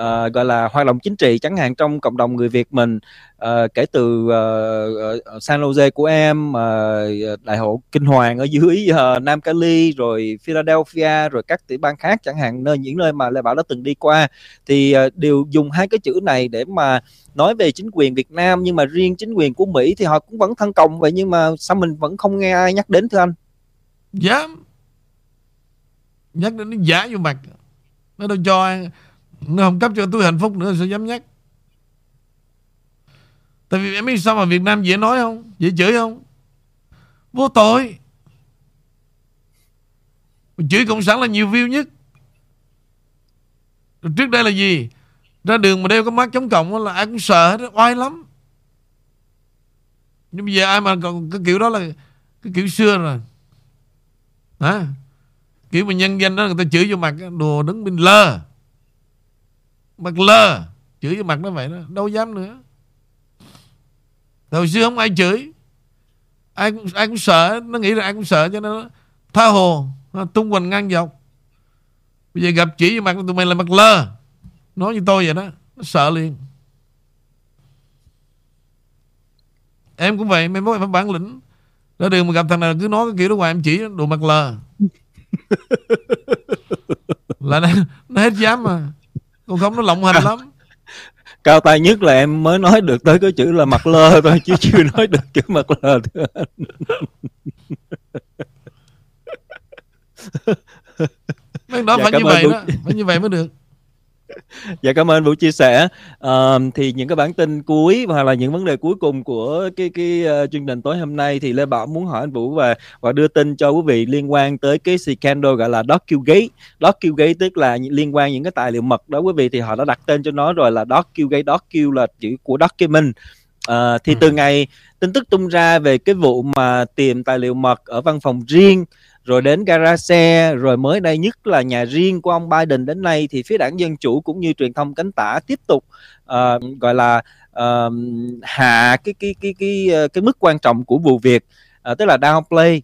[SPEAKER 3] uh, gọi là hoạt động chính trị chẳng hạn trong cộng đồng người Việt mình. Uh, kể từ uh, San Jose của em uh, đại hội kinh hoàng ở dưới uh, Nam Cali rồi Philadelphia rồi các tiểu bang khác chẳng hạn nơi những nơi mà Lê Bảo đã từng đi qua. Thì uh, đều dùng hai cái chữ này để mà nói về chính quyền Việt Nam nhưng mà riêng chính quyền của Mỹ thì họ cũng vẫn thân cộng. Vậy nhưng mà sao mình vẫn không nghe ai nhắc đến thưa anh?
[SPEAKER 1] Dám nhắc đến nó giả vô mặt. Nó đâu cho nó không cấp cho tôi hạnh phúc nữa, sao dám nhắc? Tại vì em biết sao mà Việt Nam dễ nói không? Dễ chửi không? Vô tội. Chửi Cộng sản là nhiều view nhất. Rồi Trước đây là gì? Ra đường mà đeo cái mắt chống cộng là ai cũng sợ hết, Oai lắm. Nhưng bây giờ ai mà còn cái kiểu đó là Cái kiểu xưa rồi. Hả? Kiểu mà nhân danh đó người ta chửi vô mặt Đồ đứng bên lơ. Mặt lơ Chửi vô mặt nó vậy đó. Đâu dám nữa. Hồi xưa không ai chửi. Ai cũng, ai cũng sợ. Nó nghĩ là ai cũng sợ cho nên nó tha hồ. Nó tung hoành ngang dọc. Bây giờ gặp chỉ vô mặt tụi mày là mặt lơ Nói như tôi vậy đó. Nó sợ liền. Em cũng vậy. Mày mới phải bản lĩnh. Ra đường mà gặp thằng nào cứ nói cái kiểu đó hoài em chỉ đồ mặt lờ. Là nó, nó hết dám mà Còn không nó lộng hành lắm.
[SPEAKER 3] Cao tay nhất là em mới nói được tới cái chữ là mặt lơ thôi chứ chưa nói được chữ mặt lơ
[SPEAKER 1] Mấy đó dạ, phải như vậy đó phải như vậy mới được
[SPEAKER 3] dạ cảm ơn vũ chia sẻ. À, thì những cái bản tin cuối hoặc là những vấn đề cuối cùng của cái cái uh, chương trình tối hôm nay thì lê bảo muốn hỏi anh vũ và và đưa tin cho quý vị liên quan tới cái scandal gọi là docugate docugate tức là liên quan những cái tài liệu mật đó quý vị thì họ đã đặt tên cho nó rồi là docugate docu là chữ của document à, thì ừ. từ ngày tin tức tung ra về cái vụ mà tìm tài liệu mật ở văn phòng riêng rồi đến gara xe rồi mới đây nhất là nhà riêng của ông Biden đến nay thì phía đảng dân chủ cũng như truyền thông cánh tả tiếp tục uh, gọi là uh, hạ cái cái cái cái ờ, cái, mức quan trọng của vụ việc uh, tức là downplay.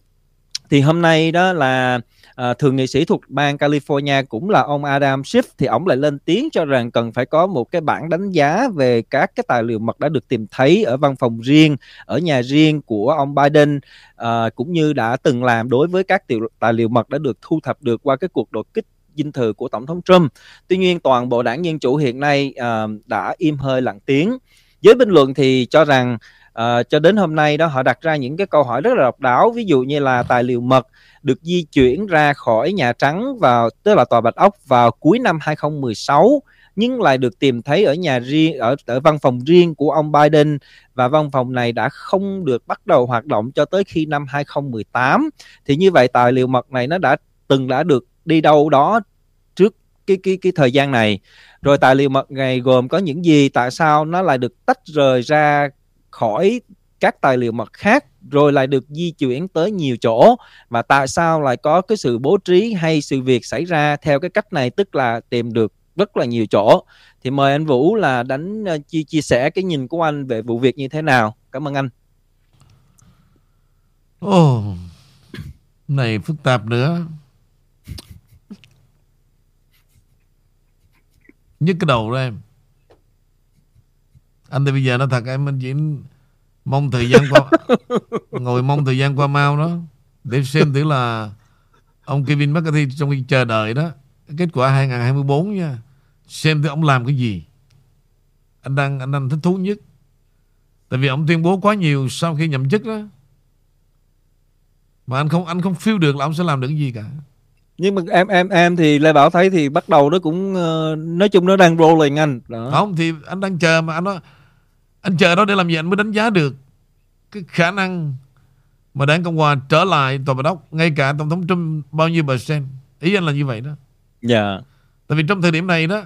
[SPEAKER 3] Thì hôm nay đó là à, thường nghị sĩ thuộc bang California cũng là ông Adam Schiff thì ông lại lên tiếng cho rằng cần phải có một cái bản đánh giá về các cái tài liệu mật đã được tìm thấy ở văn phòng riêng ở nhà riêng của ông Biden à, cũng như đã từng làm đối với các tiểu, tài liệu mật đã được thu thập được qua cái cuộc đột kích dinh thự của tổng thống Trump. Tuy nhiên toàn bộ đảng Dân chủ hiện nay à, đã im hơi lặng tiếng. Giới bình luận thì cho rằng à, cho đến hôm nay đó họ đặt ra những cái câu hỏi rất là độc đáo. Ví dụ như là tài liệu mật được di chuyển ra khỏi Nhà Trắng vào tức là tòa Bạch Ốc vào cuối năm 2016 nhưng lại được tìm thấy ở nhà riêng ở ở văn phòng riêng của ông Biden. Và văn phòng này đã không được bắt đầu hoạt động cho tới khi năm 2018 thì như vậy tài liệu mật này nó đã từng đã được đi đâu đó trước cái cái cái thời gian này. Rồi tài liệu mật này gồm có những gì tại sao nó lại được tách rời ra khỏi các tài liệu mật khác rồi lại được di chuyển tới nhiều chỗ. Và tại sao lại có cái sự bố trí hay sự việc xảy ra theo cái cách này tức là tìm được rất là nhiều chỗ? Thì mời anh Vũ là đánh ờ, chia chia sẻ cái nhìn của anh về vụ việc như thế nào. Cảm ơn anh.
[SPEAKER 1] Ồ oh, này phức tạp nữa. Nhức cái đầu đó em anh thì bây giờ nó thật em anh chỉ mong thời gian qua ngồi mong thời gian qua mau đó để xem thử là ông Kevin McCarthy trong khi chờ đợi đó kết quả 2024 nha xem thử ông làm cái gì. Anh đang anh đang thích thú nhất. Tại vì ông tuyên bố quá nhiều sau khi nhậm chức đó. Mà anh không anh không feel được là ông sẽ làm được cái gì cả.
[SPEAKER 3] Nhưng mà em em em thì lê bảo thấy thì bắt đầu nó cũng uh, nói chung nó đang rolling anh.
[SPEAKER 1] Đó. không thì anh đang chờ mà anh nói Anh chờ đó để làm gì anh mới đánh giá được Cái khả năng Mà đảng Cộng Hòa trở lại tòa bạch ốc Ngay cả Tổng thống Trump bao nhiêu percent Ý anh là như vậy đó.
[SPEAKER 3] Dạ.
[SPEAKER 1] Tại vì trong thời điểm này đó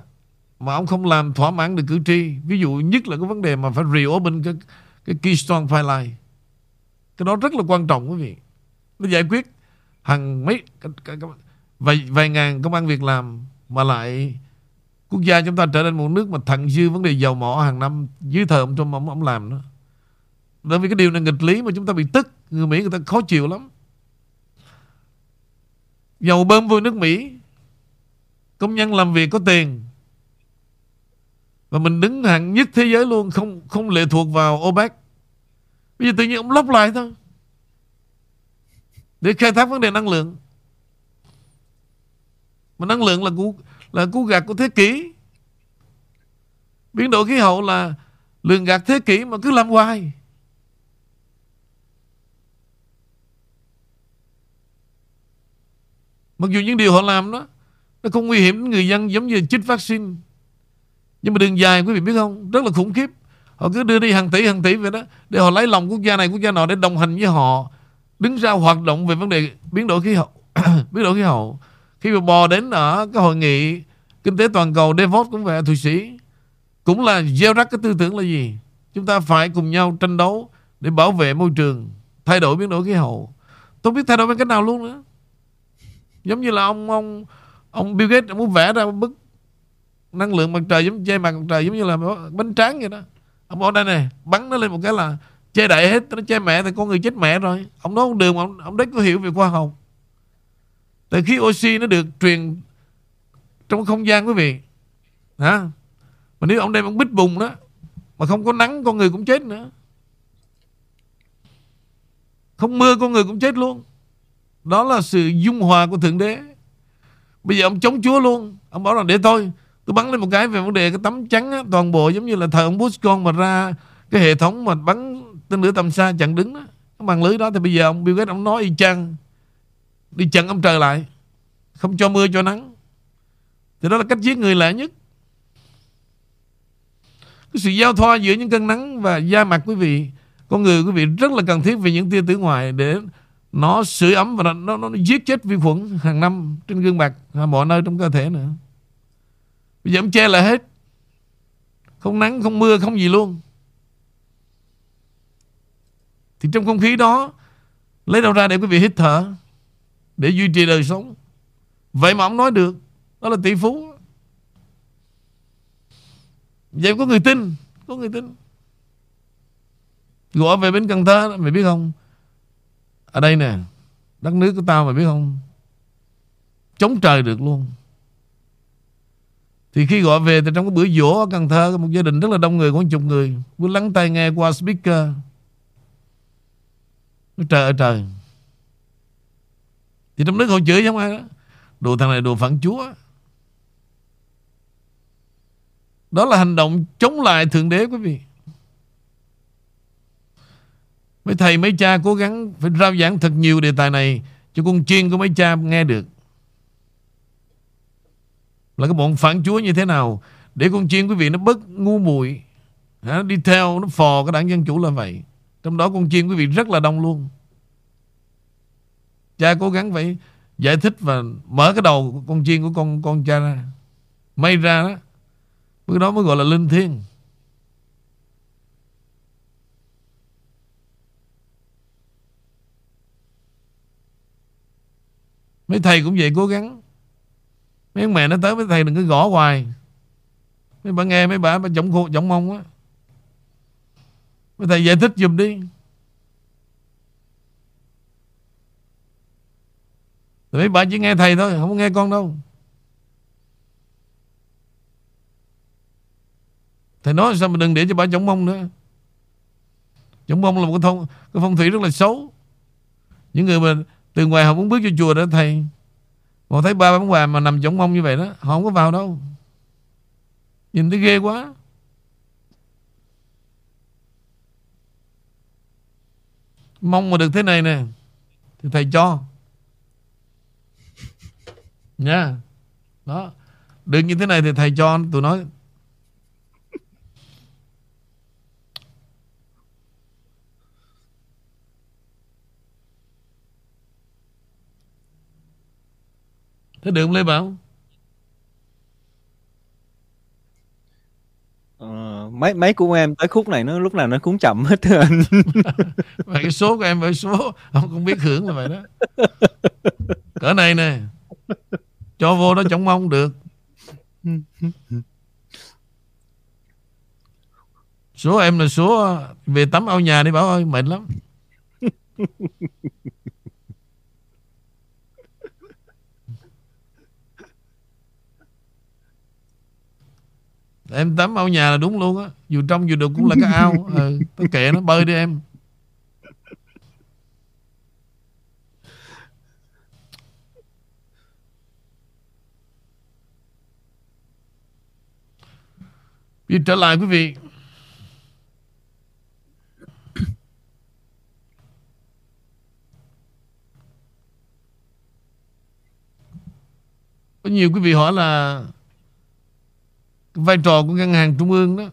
[SPEAKER 1] Mà ông không làm thỏa mãn được cử tri Ví dụ nhất là cái vấn đề mà phải reopen cái, cái Keystone Pipeline Cái đó rất là quan trọng quý vị. Nó giải quyết hàng mấy vài, vài ngàn công an việc làm Mà lại quốc gia chúng ta trở nên một nước mà thặng dư vấn đề dầu mỏ hàng năm dưới thời ông Trump ông, ông làm đó. Bởi vì cái điều này nghịch lý mà chúng ta bị tức Người Mỹ người ta khó chịu lắm. Dầu bơm vô nước Mỹ Công nhân làm việc có tiền Và mình đứng hạng nhất thế giới luôn Không không lệ thuộc vào OPEC. Bây giờ tự nhiên ông lóc lại thôi Để khai thác vấn đề năng lượng. Mà năng lượng là của là cú gạt của thế kỷ. Biến đổi khí hậu là lường gạt thế kỷ mà cứ làm hoài. Mặc dù những điều họ làm đó, nó không nguy hiểm đến người dân giống như chích vaccine. Nhưng mà đường dài, quý vị biết không, rất là khủng khiếp. Họ cứ đưa đi hàng tỷ hàng tỷ vậy đó, để họ lấy lòng quốc gia này, quốc gia nọ để đồng hành với họ, đứng ra hoạt động về vấn đề biến đổi khí hậu, biến đổi khí hậu khi mà bò đến ở cái hội nghị kinh tế toàn cầu Davos cũng vậy, Thụy Sĩ, cũng là gieo rắc cái tư tưởng là gì? Chúng ta phải cùng nhau tranh đấu để bảo vệ môi trường, thay đổi biến đổi khí hậu. Tôi biết thay đổi bằng cách nào luôn nữa. Giống như là ông ông ông Bill Gates, ông muốn vẽ ra một bức năng lượng mặt trời giống che mặt trời, giống như là bánh tráng vậy đó. Ông ở đây này, bắn nó lên một cái là che đậy hết, nó che mẹ thì con người chết mẹ rồi. Ông nói không đường ông ông đấy có hiểu về khoa học tại khí oxy nó được truyền trong không gian quý vị. Hả? Mà nếu ông đem ông bít bùng đó mà không có nắng con người cũng chết nữa. Không mưa con người cũng chết luôn. Đó là sự dung hòa của thượng đế. Bây giờ ông chống chúa luôn. Ông bảo rằng để tôi tôi bắn lên một cái về vấn đề cái tấm trắng á, toàn bộ giống như là thời ông Bush con mà ra cái hệ thống mà bắn tên lửa tầm xa chặn đứng đó cái màn lưới đó thì bây giờ ông Bill Gates ông nói y chang đi chặn ông trời lại. Không cho mưa cho nắng. Thì đó là cách giết người lạ nhất. Cái sự giao thoa giữa những cơn nắng và da mặt quý vị con người quý vị rất là cần thiết về những tia tử ngoại để nó sưởi ấm và nó, nó, nó giết chết vi khuẩn hàng năm trên gương mặt mọi nơi trong cơ thể nữa. Bây giờ ông che lại hết. Không nắng không mưa không gì luôn. Thì trong không khí đó lấy đâu ra để quý vị hít thở? Để duy trì đời sống. Vậy mà ông nói được. Đó là tỷ phú. Vậy có người tin? Có người tin. Gọi về bên Cần Thơ Mày biết không? Ở đây nè, Đất nước của tao mày biết không? Chống trời được luôn. Thì khi gọi về Thì trong cái bữa dỗ ở Cần Thơ Một gia đình rất là đông người, Khoảng chục người. Cứ lắng tay nghe qua speaker. Nó trời ơi trời. Thì trong nước họ chửi giống ai đó Đồ thằng này đồ phản chúa Đó là hành động chống lại Thượng Đế, quý vị. Mấy thầy, mấy cha cố gắng phải rao giảng thật nhiều đề tài này cho con chiên của mấy cha nghe được. Là cái bọn phản chúa như thế nào để con chiên, quý vị, nó bớt ngu muội nó đi theo, nó phò cái đảng Dân Chủ là vậy. Trong đó con chiên, quý vị, rất là đông luôn. Cha cố gắng phải giải thích và mở cái đầu của con chiên của con con cha ra. May ra đó, Bước đó mới gọi là linh thiêng. Mấy thầy cũng vậy cố gắng. Mấy ông mẹ nó tới, mấy thầy đừng có gõ hoài. Mấy bà nghe mấy bà bà giọng khô, giọng mông á Mấy thầy giải thích giùm đi. Mấy bà chỉ nghe thầy thôi Không có nghe con đâu. Thầy nói sao mà đừng để cho bà chống mông nữa. Chống mông là một cái, thông, cái phong thủy rất là xấu. Những người mà từ ngoài họ muốn bước vô chùa đó thầy Họ thấy ba bán quà mà nằm chống mông như vậy đó Họ không có vào đâu. Nhìn thấy ghê quá. Mong mà được thế này nè Thì thầy cho. Nha Đó Được như thế này thì thầy cho tụi nói Thế được không Lê Bảo?
[SPEAKER 3] Ờ, mấy mấy của em tới khúc này nó lúc nào nó cũng chậm hết thưa anh.
[SPEAKER 1] Mà cái số của em với số không không biết hưởng là vậy đó. Cỡ này nè. Cho vô đó chống mong được. Số em là số à, Về tắm ao nhà đi Bảo ơi mệt lắm. Em tắm ao nhà là đúng luôn á. Dù trong dù được cũng là cái ao. Ừ, Tôi kệ nó bơi đi em. Bây trở lại quý vị. Có nhiều quý vị hỏi là vai trò của ngân hàng trung ương đó,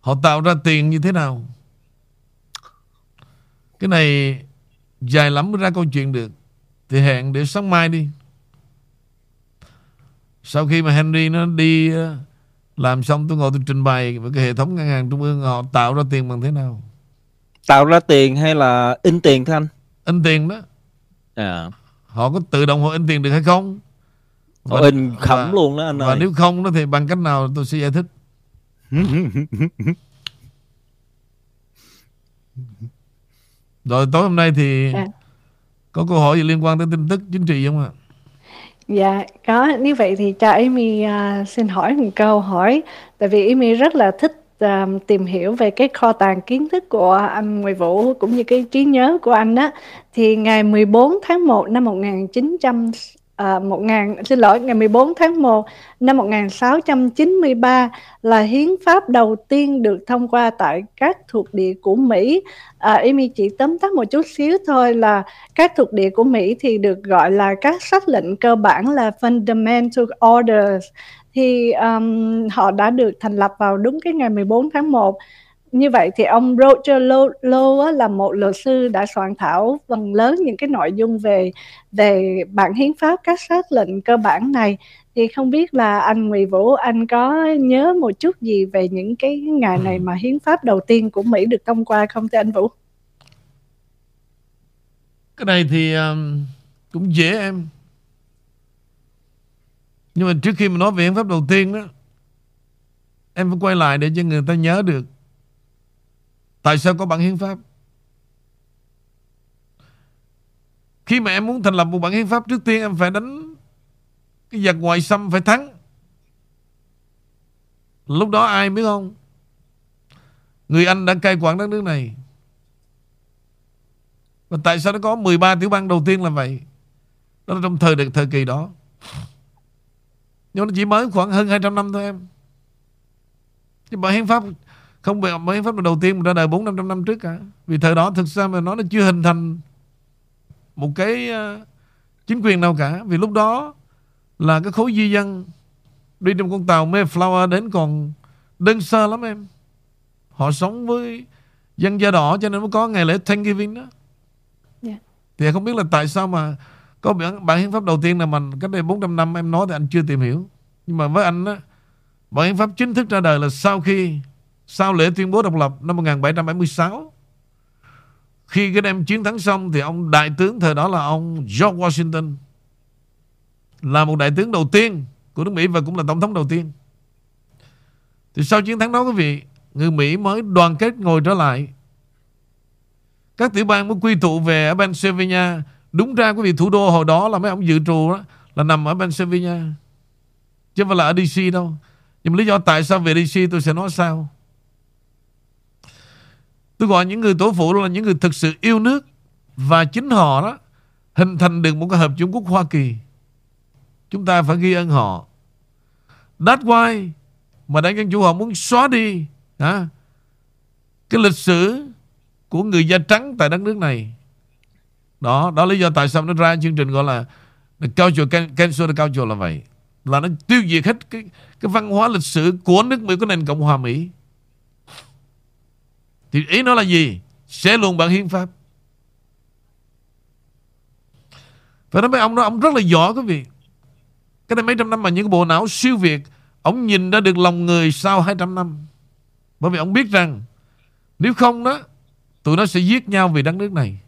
[SPEAKER 1] họ tạo ra tiền như thế nào? Cái này dài lắm mới ra câu chuyện được. Thì hẹn để sáng mai đi sau khi mà Henry nó đi ờ, làm xong tôi ngồi tôi trình bày về cái hệ thống ngân hàng trung ương họ tạo ra tiền bằng thế nào?
[SPEAKER 3] Tạo ra tiền hay là in tiền thưa anh?
[SPEAKER 1] In tiền đó.
[SPEAKER 3] À.
[SPEAKER 1] Họ có tự động họ in tiền được hay không?
[SPEAKER 3] Họ in khẩm luôn đó anh
[SPEAKER 1] và
[SPEAKER 3] ơi.
[SPEAKER 1] nếu không đó thì bằng cách nào tôi sẽ giải thích? Rồi tối hôm nay thì
[SPEAKER 2] À.
[SPEAKER 1] có câu hỏi gì liên quan tới tin tức chính trị không ạ
[SPEAKER 2] Dạ, có. Như vậy thì cho Amy à, xin hỏi một câu hỏi. Tại vì Amy rất là thích à, tìm hiểu về cái kho tàng kiến thức của anh Nguyễn Vũ cũng như cái trí nhớ của anh đó Thì ngày 14 tháng 1 năm 1900 à, 1000 xin lỗi ngày 14 tháng 1 năm 1693 là hiến pháp đầu tiên được thông qua tại các thuộc địa của Mỹ. À, Amy chỉ tóm tắt một chút xíu thôi là các thuộc địa của Mỹ thì được gọi là các sắc lệnh cơ bản là Fundamental Orders thì um, họ đã được thành lập vào đúng cái ngày 14 tháng 1 như vậy thì ông Roger Lowe, Lowe là một luật sư đã soạn thảo phần lớn những cái nội dung về về bản hiến pháp các sắc lệnh cơ bản này. Thì không biết là anh Nguyễn Vũ anh có nhớ một chút gì về những cái ngày này mà hiến pháp đầu tiên của Mỹ được thông qua không thưa anh Vũ?
[SPEAKER 1] cái này thì um, cũng dễ em. Nhưng mà trước khi mà nói về hiến pháp đầu tiên đó em phải quay lại để cho người ta nhớ được tại sao có bản hiến pháp? Khi mà em muốn thành lập một bản hiến pháp, trước tiên em phải đánh cái giặc ngoại xâm phải thắng. Lúc đó ai biết không? Người Anh đã cai quản đất nước này. Và tại sao nó có 13 tiểu bang đầu tiên là vậy? Đó là trong thời thời kỳ đó. Nhưng nó chỉ mới khoảng hơn 200 năm thôi em. Chứ bản hiến pháp không phải hiến pháp là đầu tiên mà ra đời 4 500 năm trước cả. Vì thời đó thực ra mà nó nó chưa hình thành một cái uh, chính quyền nào cả. Vì lúc đó là cái khối di dân đi trong con tàu Mayflower đến còn đơn sơ lắm em. Họ sống với dân da đỏ cho nên mới có ngày lễ Thanksgiving đó.
[SPEAKER 2] Yeah.
[SPEAKER 1] thì không biết là tại sao mà có bản, bản hiến pháp đầu tiên là mình cách đây 400 năm em nói thì anh chưa tìm hiểu. Nhưng mà với anh á bản hiến pháp chính thức ra đời là sau khi sau lễ tuyên bố độc lập năm 1776 khi cái đêm chiến thắng xong thì ông đại tướng thời đó là ông George Washington là một đại tướng đầu tiên của nước Mỹ và cũng là tổng thống đầu tiên. Thì sau chiến thắng đó quý vị, người Mỹ mới đoàn kết ngồi trở lại. Các tiểu bang mới quy tụ về ở Pennsylvania. Đúng ra quý vị thủ đô hồi đó là mấy ông dự trù đó là nằm ở Pennsylvania. Chứ không phải là ở DC đâu. Nhưng lý do tại sao về DC tôi sẽ nói sao. Tôi gọi những người tổ phụ là những người thực sự yêu nước và chính họ đó hình thành được một cái hợp Trung quốc Hoa Kỳ. Chúng ta phải ghi ơn họ. That's why mà đảng Dân Chủ họ muốn xóa đi hả? cái lịch sử của người da trắng tại đất nước này. Đó, đó là lý do tại sao nó ra chương trình gọi là The Culture, Cancel the Culture là vậy. Là nó tiêu diệt hết cái, cái văn hóa lịch sử của nước Mỹ, của nền Cộng hòa Mỹ. Thì ý nó là gì? Sẽ luôn bản hiến pháp. Phải nói mấy ông đó Ông rất là giỏi, quý vị. Cái này mấy trăm năm mà những bộ não siêu việt, Ông nhìn ra được lòng người sau 200 năm. Bởi vì ông biết rằng, Nếu không đó, Tụi nó sẽ giết nhau vì đất nước này.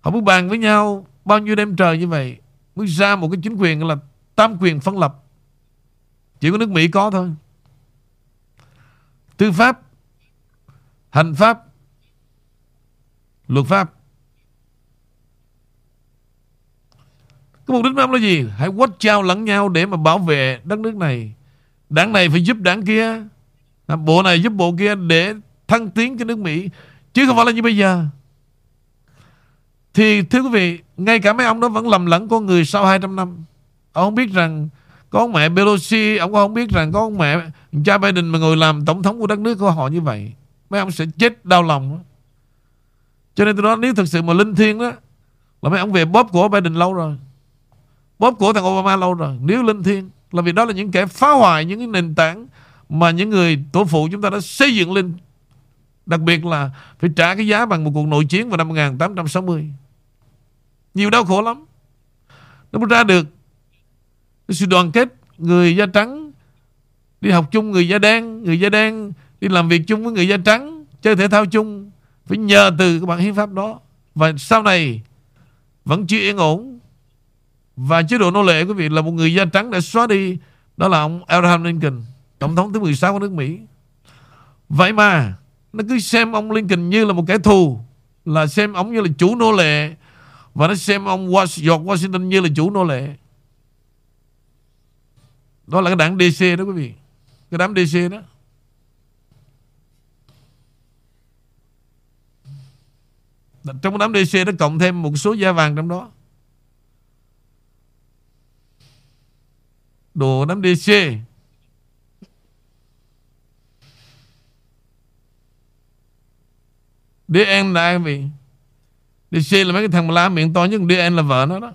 [SPEAKER 1] Họ muốn bàn với nhau Bao nhiêu đêm trời như vậy Mới ra một cái chính quyền là Tam quyền phân lập. Chỉ có nước Mỹ có thôi. Tư pháp Hành pháp Luật pháp Cái mục đích của ông là gì? Hãy quất trao lẫn nhau để mà bảo vệ đất nước này. Đảng này phải giúp đảng kia. Bộ này giúp bộ kia để thăng tiến cho nước Mỹ. Chứ không phải là như bây giờ. Thì thưa quý vị, ngay cả mấy ông đó vẫn lầm lẫn con người sau 200 năm. Ông không biết rằng có ông mẹ Pelosi, ông không biết rằng có ông mẹ cha Biden mà ngồi làm tổng thống của đất nước của họ như vậy. Mấy ông sẽ chết đau lòng. Cho nên tôi nói, nếu thực sự mà linh thiêng đó, là mấy ông về bóp của Biden lâu rồi. Bóp của thằng Obama lâu rồi. Nếu linh thiêng, Là vì đó là những kẻ phá hoại những cái nền tảng Mà những người tổ phụ chúng ta đã xây dựng lên. Đặc biệt là Phải trả cái giá bằng một cuộc nội chiến vào năm 1860 Nhiều đau khổ lắm. Nó mới ra được. Cái sự đoàn kết, Người da trắng, Đi học chung người da đen, Người da đen đi làm việc chung với người da trắng, Chơi thể thao chung, Phải nhờ từ các bản hiến pháp đó. Và sau này Vẫn chưa yên ổn. Và chế độ nô lệ quý vị là một người da trắng đã xóa đi, Đó là ông Abraham Lincoln, Tổng thống thứ 16 của nước Mỹ. Vậy mà Nó cứ xem ông Lincoln như là một kẻ thù, Là xem ông như là chủ nô lệ, Và nó xem ông George Washington như là chủ nô lệ. Đó là cái đảng DC đó quý vị. Cái đám DC đó. Trong đám DC nó cộng thêm một số da vàng trong đó. Đồ đám DC DN là ai vậy? DC là mấy cái thằng mà lá miệng to nhất DN là vợ nó đó.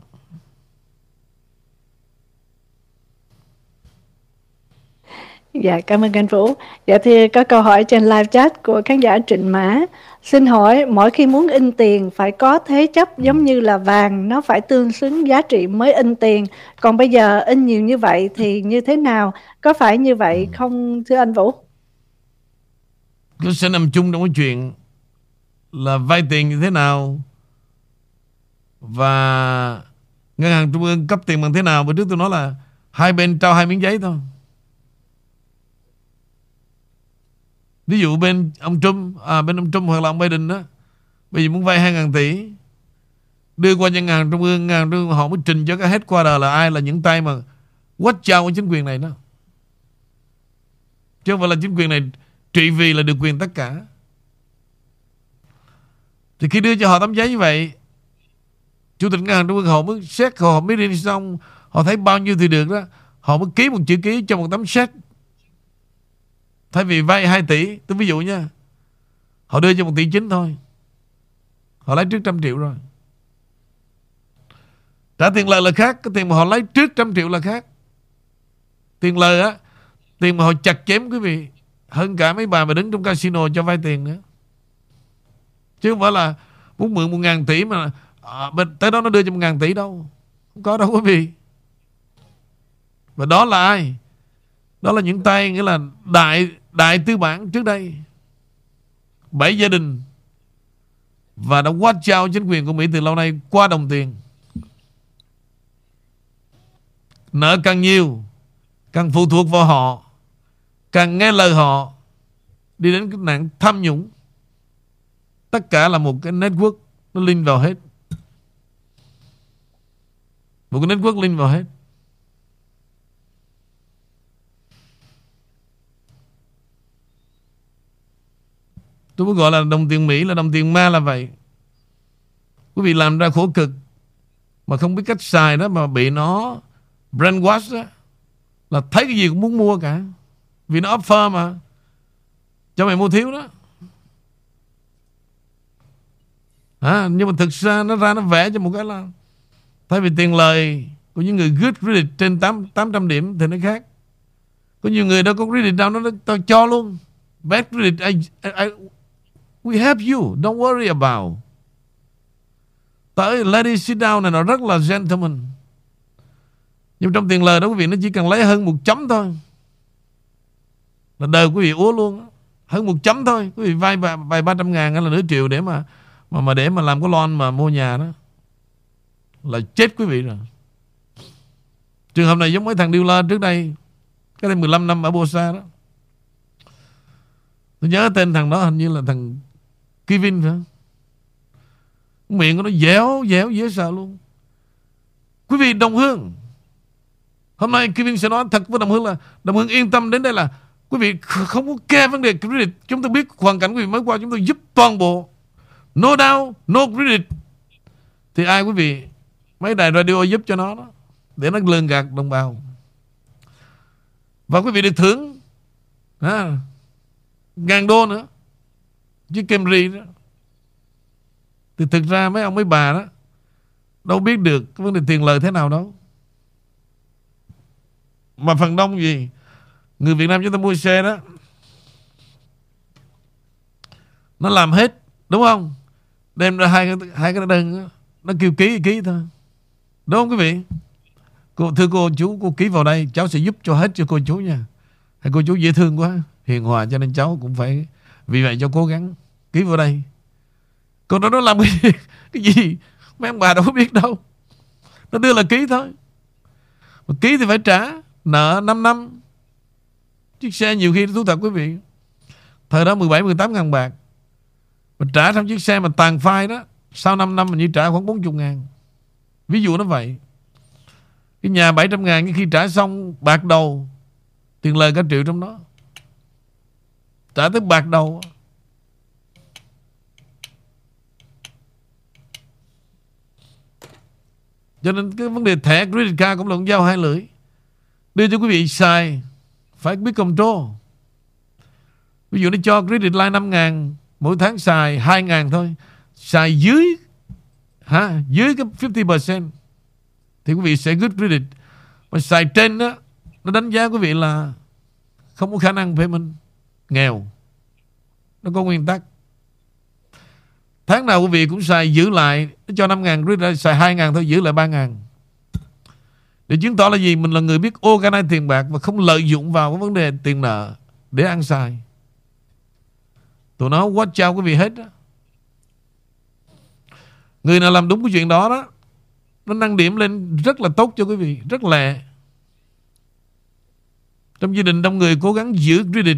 [SPEAKER 2] Dạ cảm ơn anh Vũ. Dạ thì có câu hỏi trên live chat của khán giả Trịnh Mã. Xin hỏi mỗi khi muốn in tiền phải có thế chấp giống như là vàng nó phải tương xứng giá trị mới in tiền. Còn bây giờ in nhiều như vậy thì như thế nào? Có phải như vậy không thưa anh Vũ?
[SPEAKER 1] Nó sẽ nằm chung trong cái chuyện là vay tiền như thế nào và ngân hàng trung ương cấp tiền bằng thế nào. Bữa trước tôi nói là hai bên trao hai miếng giấy thôi. Ví dụ bên ông Trump à, Bên ông Trump hoặc là ông Biden đó Bây giờ muốn vay 2.000 tỷ Đưa qua ngân hàng trung ương Ngân hàng trung ương họ mới trình cho cái headquarter là ai Là những tay mà quách trao của chính quyền này đó. Chứ không phải là chính quyền này Trị vì là được quyền tất cả. Thì khi đưa cho họ tấm giấy như vậy Chủ tịch ngân hàng trung ương họ mới xét Họ mới đi xong Họ thấy bao nhiêu thì được đó Họ mới ký một chữ ký cho một tấm xét. Thay vì vay 2 tỷ Tôi ví dụ nha Họ đưa cho 1 tỷ chín thôi. Họ lấy trước trăm triệu rồi. Trả tiền lời là khác Cái tiền mà họ lấy trước trăm triệu là khác. Tiền lời á Tiền mà họ chặt chém quý vị Hơn cả mấy bà mà đứng trong casino cho vay tiền nữa. Chứ không phải là Muốn mượn một ngàn tỷ mà à, Tới đó nó đưa cho một ngàn tỷ đâu. Không có đâu quý vị. Và đó là ai? Đó là những tay Nghĩa là đại Đại tư bản trước đây, Bảy gia đình, Và đã quát trao chính quyền của Mỹ từ lâu nay Qua đồng tiền. Nợ càng nhiều, Càng phụ thuộc vào họ, Càng nghe lời họ, Đi đến cái nạn tham nhũng. Tất cả là một cái network Nó linh vào hết. Một cái network linh vào hết. Tôi mới gọi là đồng tiền Mỹ là đồng tiền ma là vậy. Quý vị làm ra khổ cực mà không biết cách xài đó mà bị nó brainwash đó là thấy cái gì cũng muốn mua cả. Vì nó offer mà. Cho mày mua thiếu đó. À, nhưng mà thực ra nó ra nó vẽ cho một cái là thay vì tiền lời của những người good credit trên 8, 800 điểm thì nó khác. Có nhiều người đâu có credit đâu nó, nó cho luôn. Bad credit I, I, We help you. Don't worry about. tới lady sit down này nó rất là gentleman. Nhưng trong tiền lời đó quý vị nó chỉ cần lấy hơn một chấm thôi. Là đời quý vị úa luôn hơn một chấm thôi. Quý vị vay vài, vài ba trăm ngàn hay là nửa triệu để mà mà mà để mà làm cái loan mà mua nhà đó. Là chết quý vị rồi. Trường hợp này giống mấy thằng dealer trước đây. Cái đây 15 năm ở Bosa đó. Tôi nhớ tên thằng đó hình như là thằng Kevin phải không miệng của nó dẻo dẻo dễ sợ luôn. Quý vị đồng hương. Hôm nay Kevin sẽ nói thật với đồng hương là đồng hương yên tâm đến đây là quý vị không có care vấn đề credit. Chúng tôi biết hoàn cảnh quý vị mới qua chúng tôi giúp toàn bộ. No doubt no credit. Thì ai quý vị mấy đài radio giúp cho nó đó để nó lường gạt đồng bào. Và quý vị được thưởng à, ngàn đô nữa chứ Camry đó. Thì thực ra mấy ông mấy bà đó đâu biết được cái vấn đề tiền lời thế nào đâu. Mà phần đông gì người Việt Nam chúng ta mua xe đó nó làm hết đúng không? Đem ra hai cái hai cái đơn đó, nó kêu ký ký thôi. Đúng không quý vị? Cô thưa cô chú cô ký vào đây cháu sẽ giúp cho hết cho cô chú nha. Hay cô chú dễ thương quá hiền hòa cho nên cháu cũng phải vì vậy cho cố gắng ký vô đây. Còn nó nó làm cái gì, cái gì? Mấy ông bà đâu có biết đâu. Nó đưa là ký thôi. Mà ký thì phải trả nợ 5 năm. Chiếc xe nhiều khi thú thật quý vị. Thời đó 17 18 ngàn bạc. Mà trả trong chiếc xe mà tàn phai đó sau 5 năm mình chỉ trả khoảng 40 ngàn. Ví dụ nó vậy. Cái nhà 700 ngàn khi trả xong bạc đầu tiền lời cả triệu trong đó trả tới bạc đầu. Cho nên cái vấn đề thẻ credit card cũng là con dao hai lưỡi. Đưa cho quý vị xài, phải biết control. Ví dụ nó cho credit line 5 ngàn, mỗi tháng xài 2 ngàn thôi. Xài dưới ha dưới cái 50% thì quý vị sẽ good credit. Mà xài trên đó nó đánh giá quý vị là không có khả năng payment nghèo. Nó có nguyên tắc. Tháng nào quý vị cũng xài giữ lại, nó cho 5 ngàn credit xài 2 ngàn thôi, giữ lại 3 ngàn. Để chứng tỏ là gì? Mình là người biết organize tiền bạc và không lợi dụng vào cái vấn đề tiền nợ để ăn xài. Tụi nó quá chào quý vị hết đó. người nào làm đúng cái chuyện đó đó, nó nâng điểm lên rất là tốt cho quý vị, rất lẹ. Trong gia đình đông người cố gắng giữ credit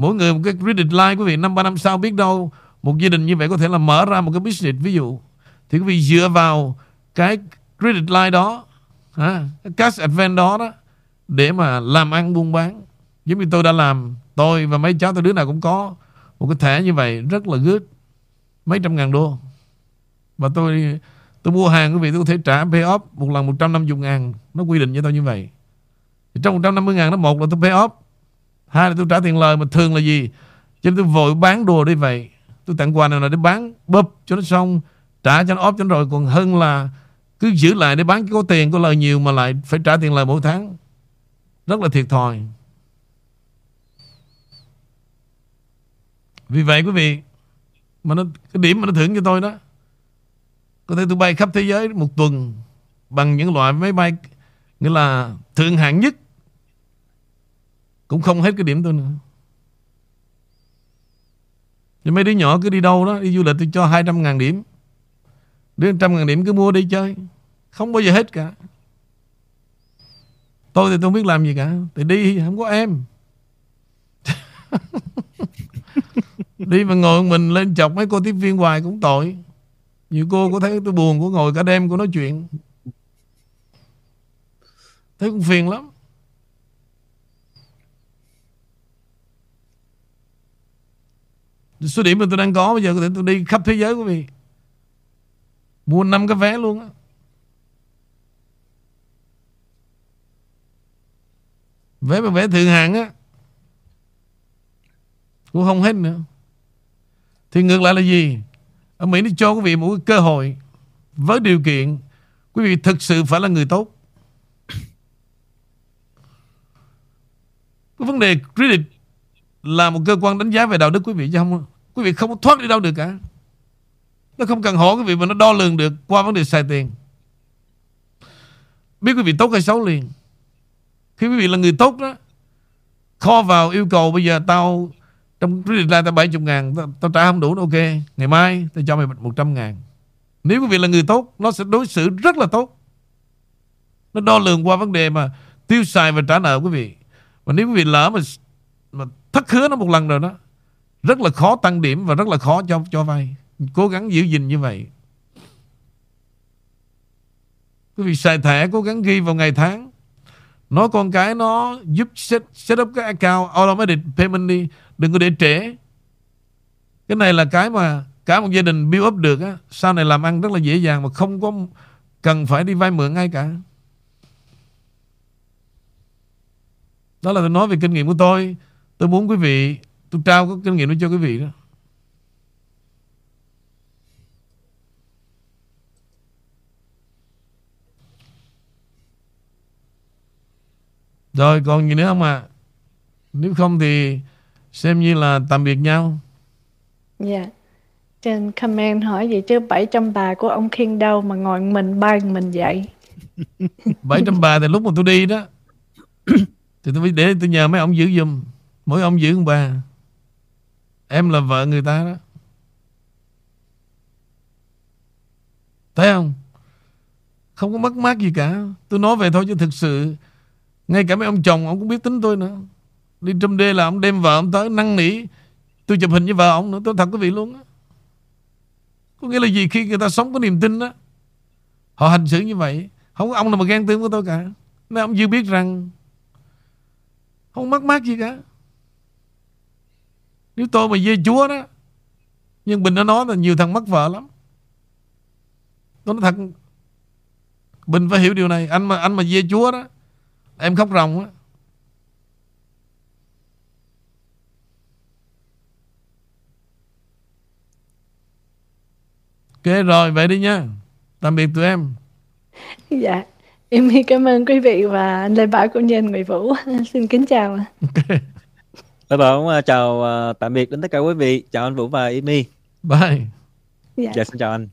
[SPEAKER 1] mỗi người một cái credit line quý vị năm ba năm sau biết đâu một gia đình như vậy có thể là mở ra một cái business. Ví dụ thì quý vị dựa vào cái credit line đó ha, cái cash advance đó đó để mà làm ăn buôn bán. Giống như tôi đã làm tôi và mấy cháu tôi đứa nào cũng có một cái thẻ như vậy rất là good mấy trăm ngàn đô. Và tôi tôi mua hàng quý vị tôi có thể trả pay off một lần 150 ngàn. Nó quy định cho tôi như vậy. Thì trong 150 ngàn nó một là tôi pay off hai là tôi trả tiền lời mà thường là gì? Cho nên tôi vội bán đồ đi vậy. Tôi tặng quà này là để bán, bóp cho nó xong, trả cho nó óp cho nó rồi. Còn hơn là cứ giữ lại để bán có tiền có lời nhiều mà lại phải trả tiền lời mỗi tháng. Rất là thiệt thòi. Vì vậy quý vị, mà nó, cái điểm mà nó thưởng cho tôi đó, có thể tôi bay khắp thế giới một tuần bằng những loại máy bay, nghĩa là thượng hạng nhất cũng không hết cái điểm tôi nữa. Nhưng mấy đứa nhỏ cứ đi đâu đó, Đi du lịch tôi cho 200 ngàn điểm. Đứa 100 ngàn điểm cứ mua đi chơi. Không bao giờ hết cả. Tôi thì tôi không biết làm gì cả. Thì đi, không có em. Đi mà ngồi mình lên chọc mấy cô tiếp viên hoài cũng tội. Nhiều cô có thấy tôi buồn, Cô ngồi cả đêm cô nói chuyện. Thấy cũng phiền lắm. Số điểm mà tôi đang có bây giờ có thể tôi đi khắp thế giới quý vị. Mua năm cái vé luôn á. Vé mà vé thượng hạng á. Cũng không hết nữa. Thì ngược lại là gì? Ở Mỹ nó cho quý vị một cái cơ hội với điều kiện quý vị thực sự phải là người tốt. Cái vấn đề credit là một cơ quan đánh giá về đạo đức quý vị chứ không quý vị không thoát đi đâu được cả Nó không cần hỏi quý vị mà nó đo lường được qua vấn đề xài tiền. Biết quý vị tốt hay xấu liền. Khi quý vị là người tốt đó, kho vào yêu cầu bây giờ tao trong cái deadline tao 70 ngàn tao, tao trả không đủ ok ngày mai tao cho mày 100 ngàn nếu quý vị là người tốt nó sẽ đối xử rất là tốt nó đo lường qua vấn đề mà tiêu xài và trả nợ quý vị và nếu quý vị lỡ mà thất hứa nó một lần rồi đó. Rất là khó tăng điểm và rất là khó cho cho vay. Cố gắng giữ gìn như vậy. Quý vị xài thẻ cố gắng ghi vào ngày tháng. Nói con cái nó giúp set, set up cái account automatic payment đi. Đừng có để trễ. Cái này là cái mà cả một gia đình build up được á. Sau này làm ăn rất là dễ dàng mà không có cần phải đi vay mượn ngay cả. Đó là tôi nói về kinh nghiệm của tôi tôi muốn quý vị tôi trao cái kinh nghiệm đó cho quý vị đó Rồi còn gì nữa không ạ? À? Nếu không thì xem như là tạm biệt nhau.
[SPEAKER 2] Dạ. Yeah. Trên comment hỏi gì chứ 700 bà của ông Khiên đâu mà ngồi mình ban mình dậy.
[SPEAKER 1] 700 bà thì lúc mà tôi đi đó thì tôi để tôi nhờ mấy ông giữ giùm. Mỗi ông giữ ông bà. Em là vợ người ta đó. Thấy không? Không có mất mát gì cả. Tôi nói về thôi chứ thực sự ngay cả mấy ông chồng ông cũng biết tính tôi nữa Đi trong đê là ông đem vợ ông tới năn nỉ Tôi chụp hình với vợ ông nữa Tôi thật quý vị luôn á Có nghĩa là gì khi người ta sống có niềm tin đó, Họ hành xử như vậy Không có ông nào mà ghen tương với tôi cả Nên ông dư biết rằng Không mất mát gì cả nếu tôi mà dê chúa đó Nhưng Bình nó nói là nhiều thằng mất vợ lắm. Tôi nói thật Bình phải hiểu điều này. Anh mà anh mà dê chúa đó Em khóc ròng á. Ok rồi vậy đi nha. Tạm biệt tụi em.
[SPEAKER 2] Dạ Em cảm ơn quý vị và anh Lê Bảo cũng như anh Nguyễn Vũ. Xin kính chào.
[SPEAKER 3] Ok Lê Bảo à, chào uh, tạm biệt đến tất cả quý vị. Chào anh Vũ và Amy
[SPEAKER 1] Bye.
[SPEAKER 3] Dạ, dạ xin chào anh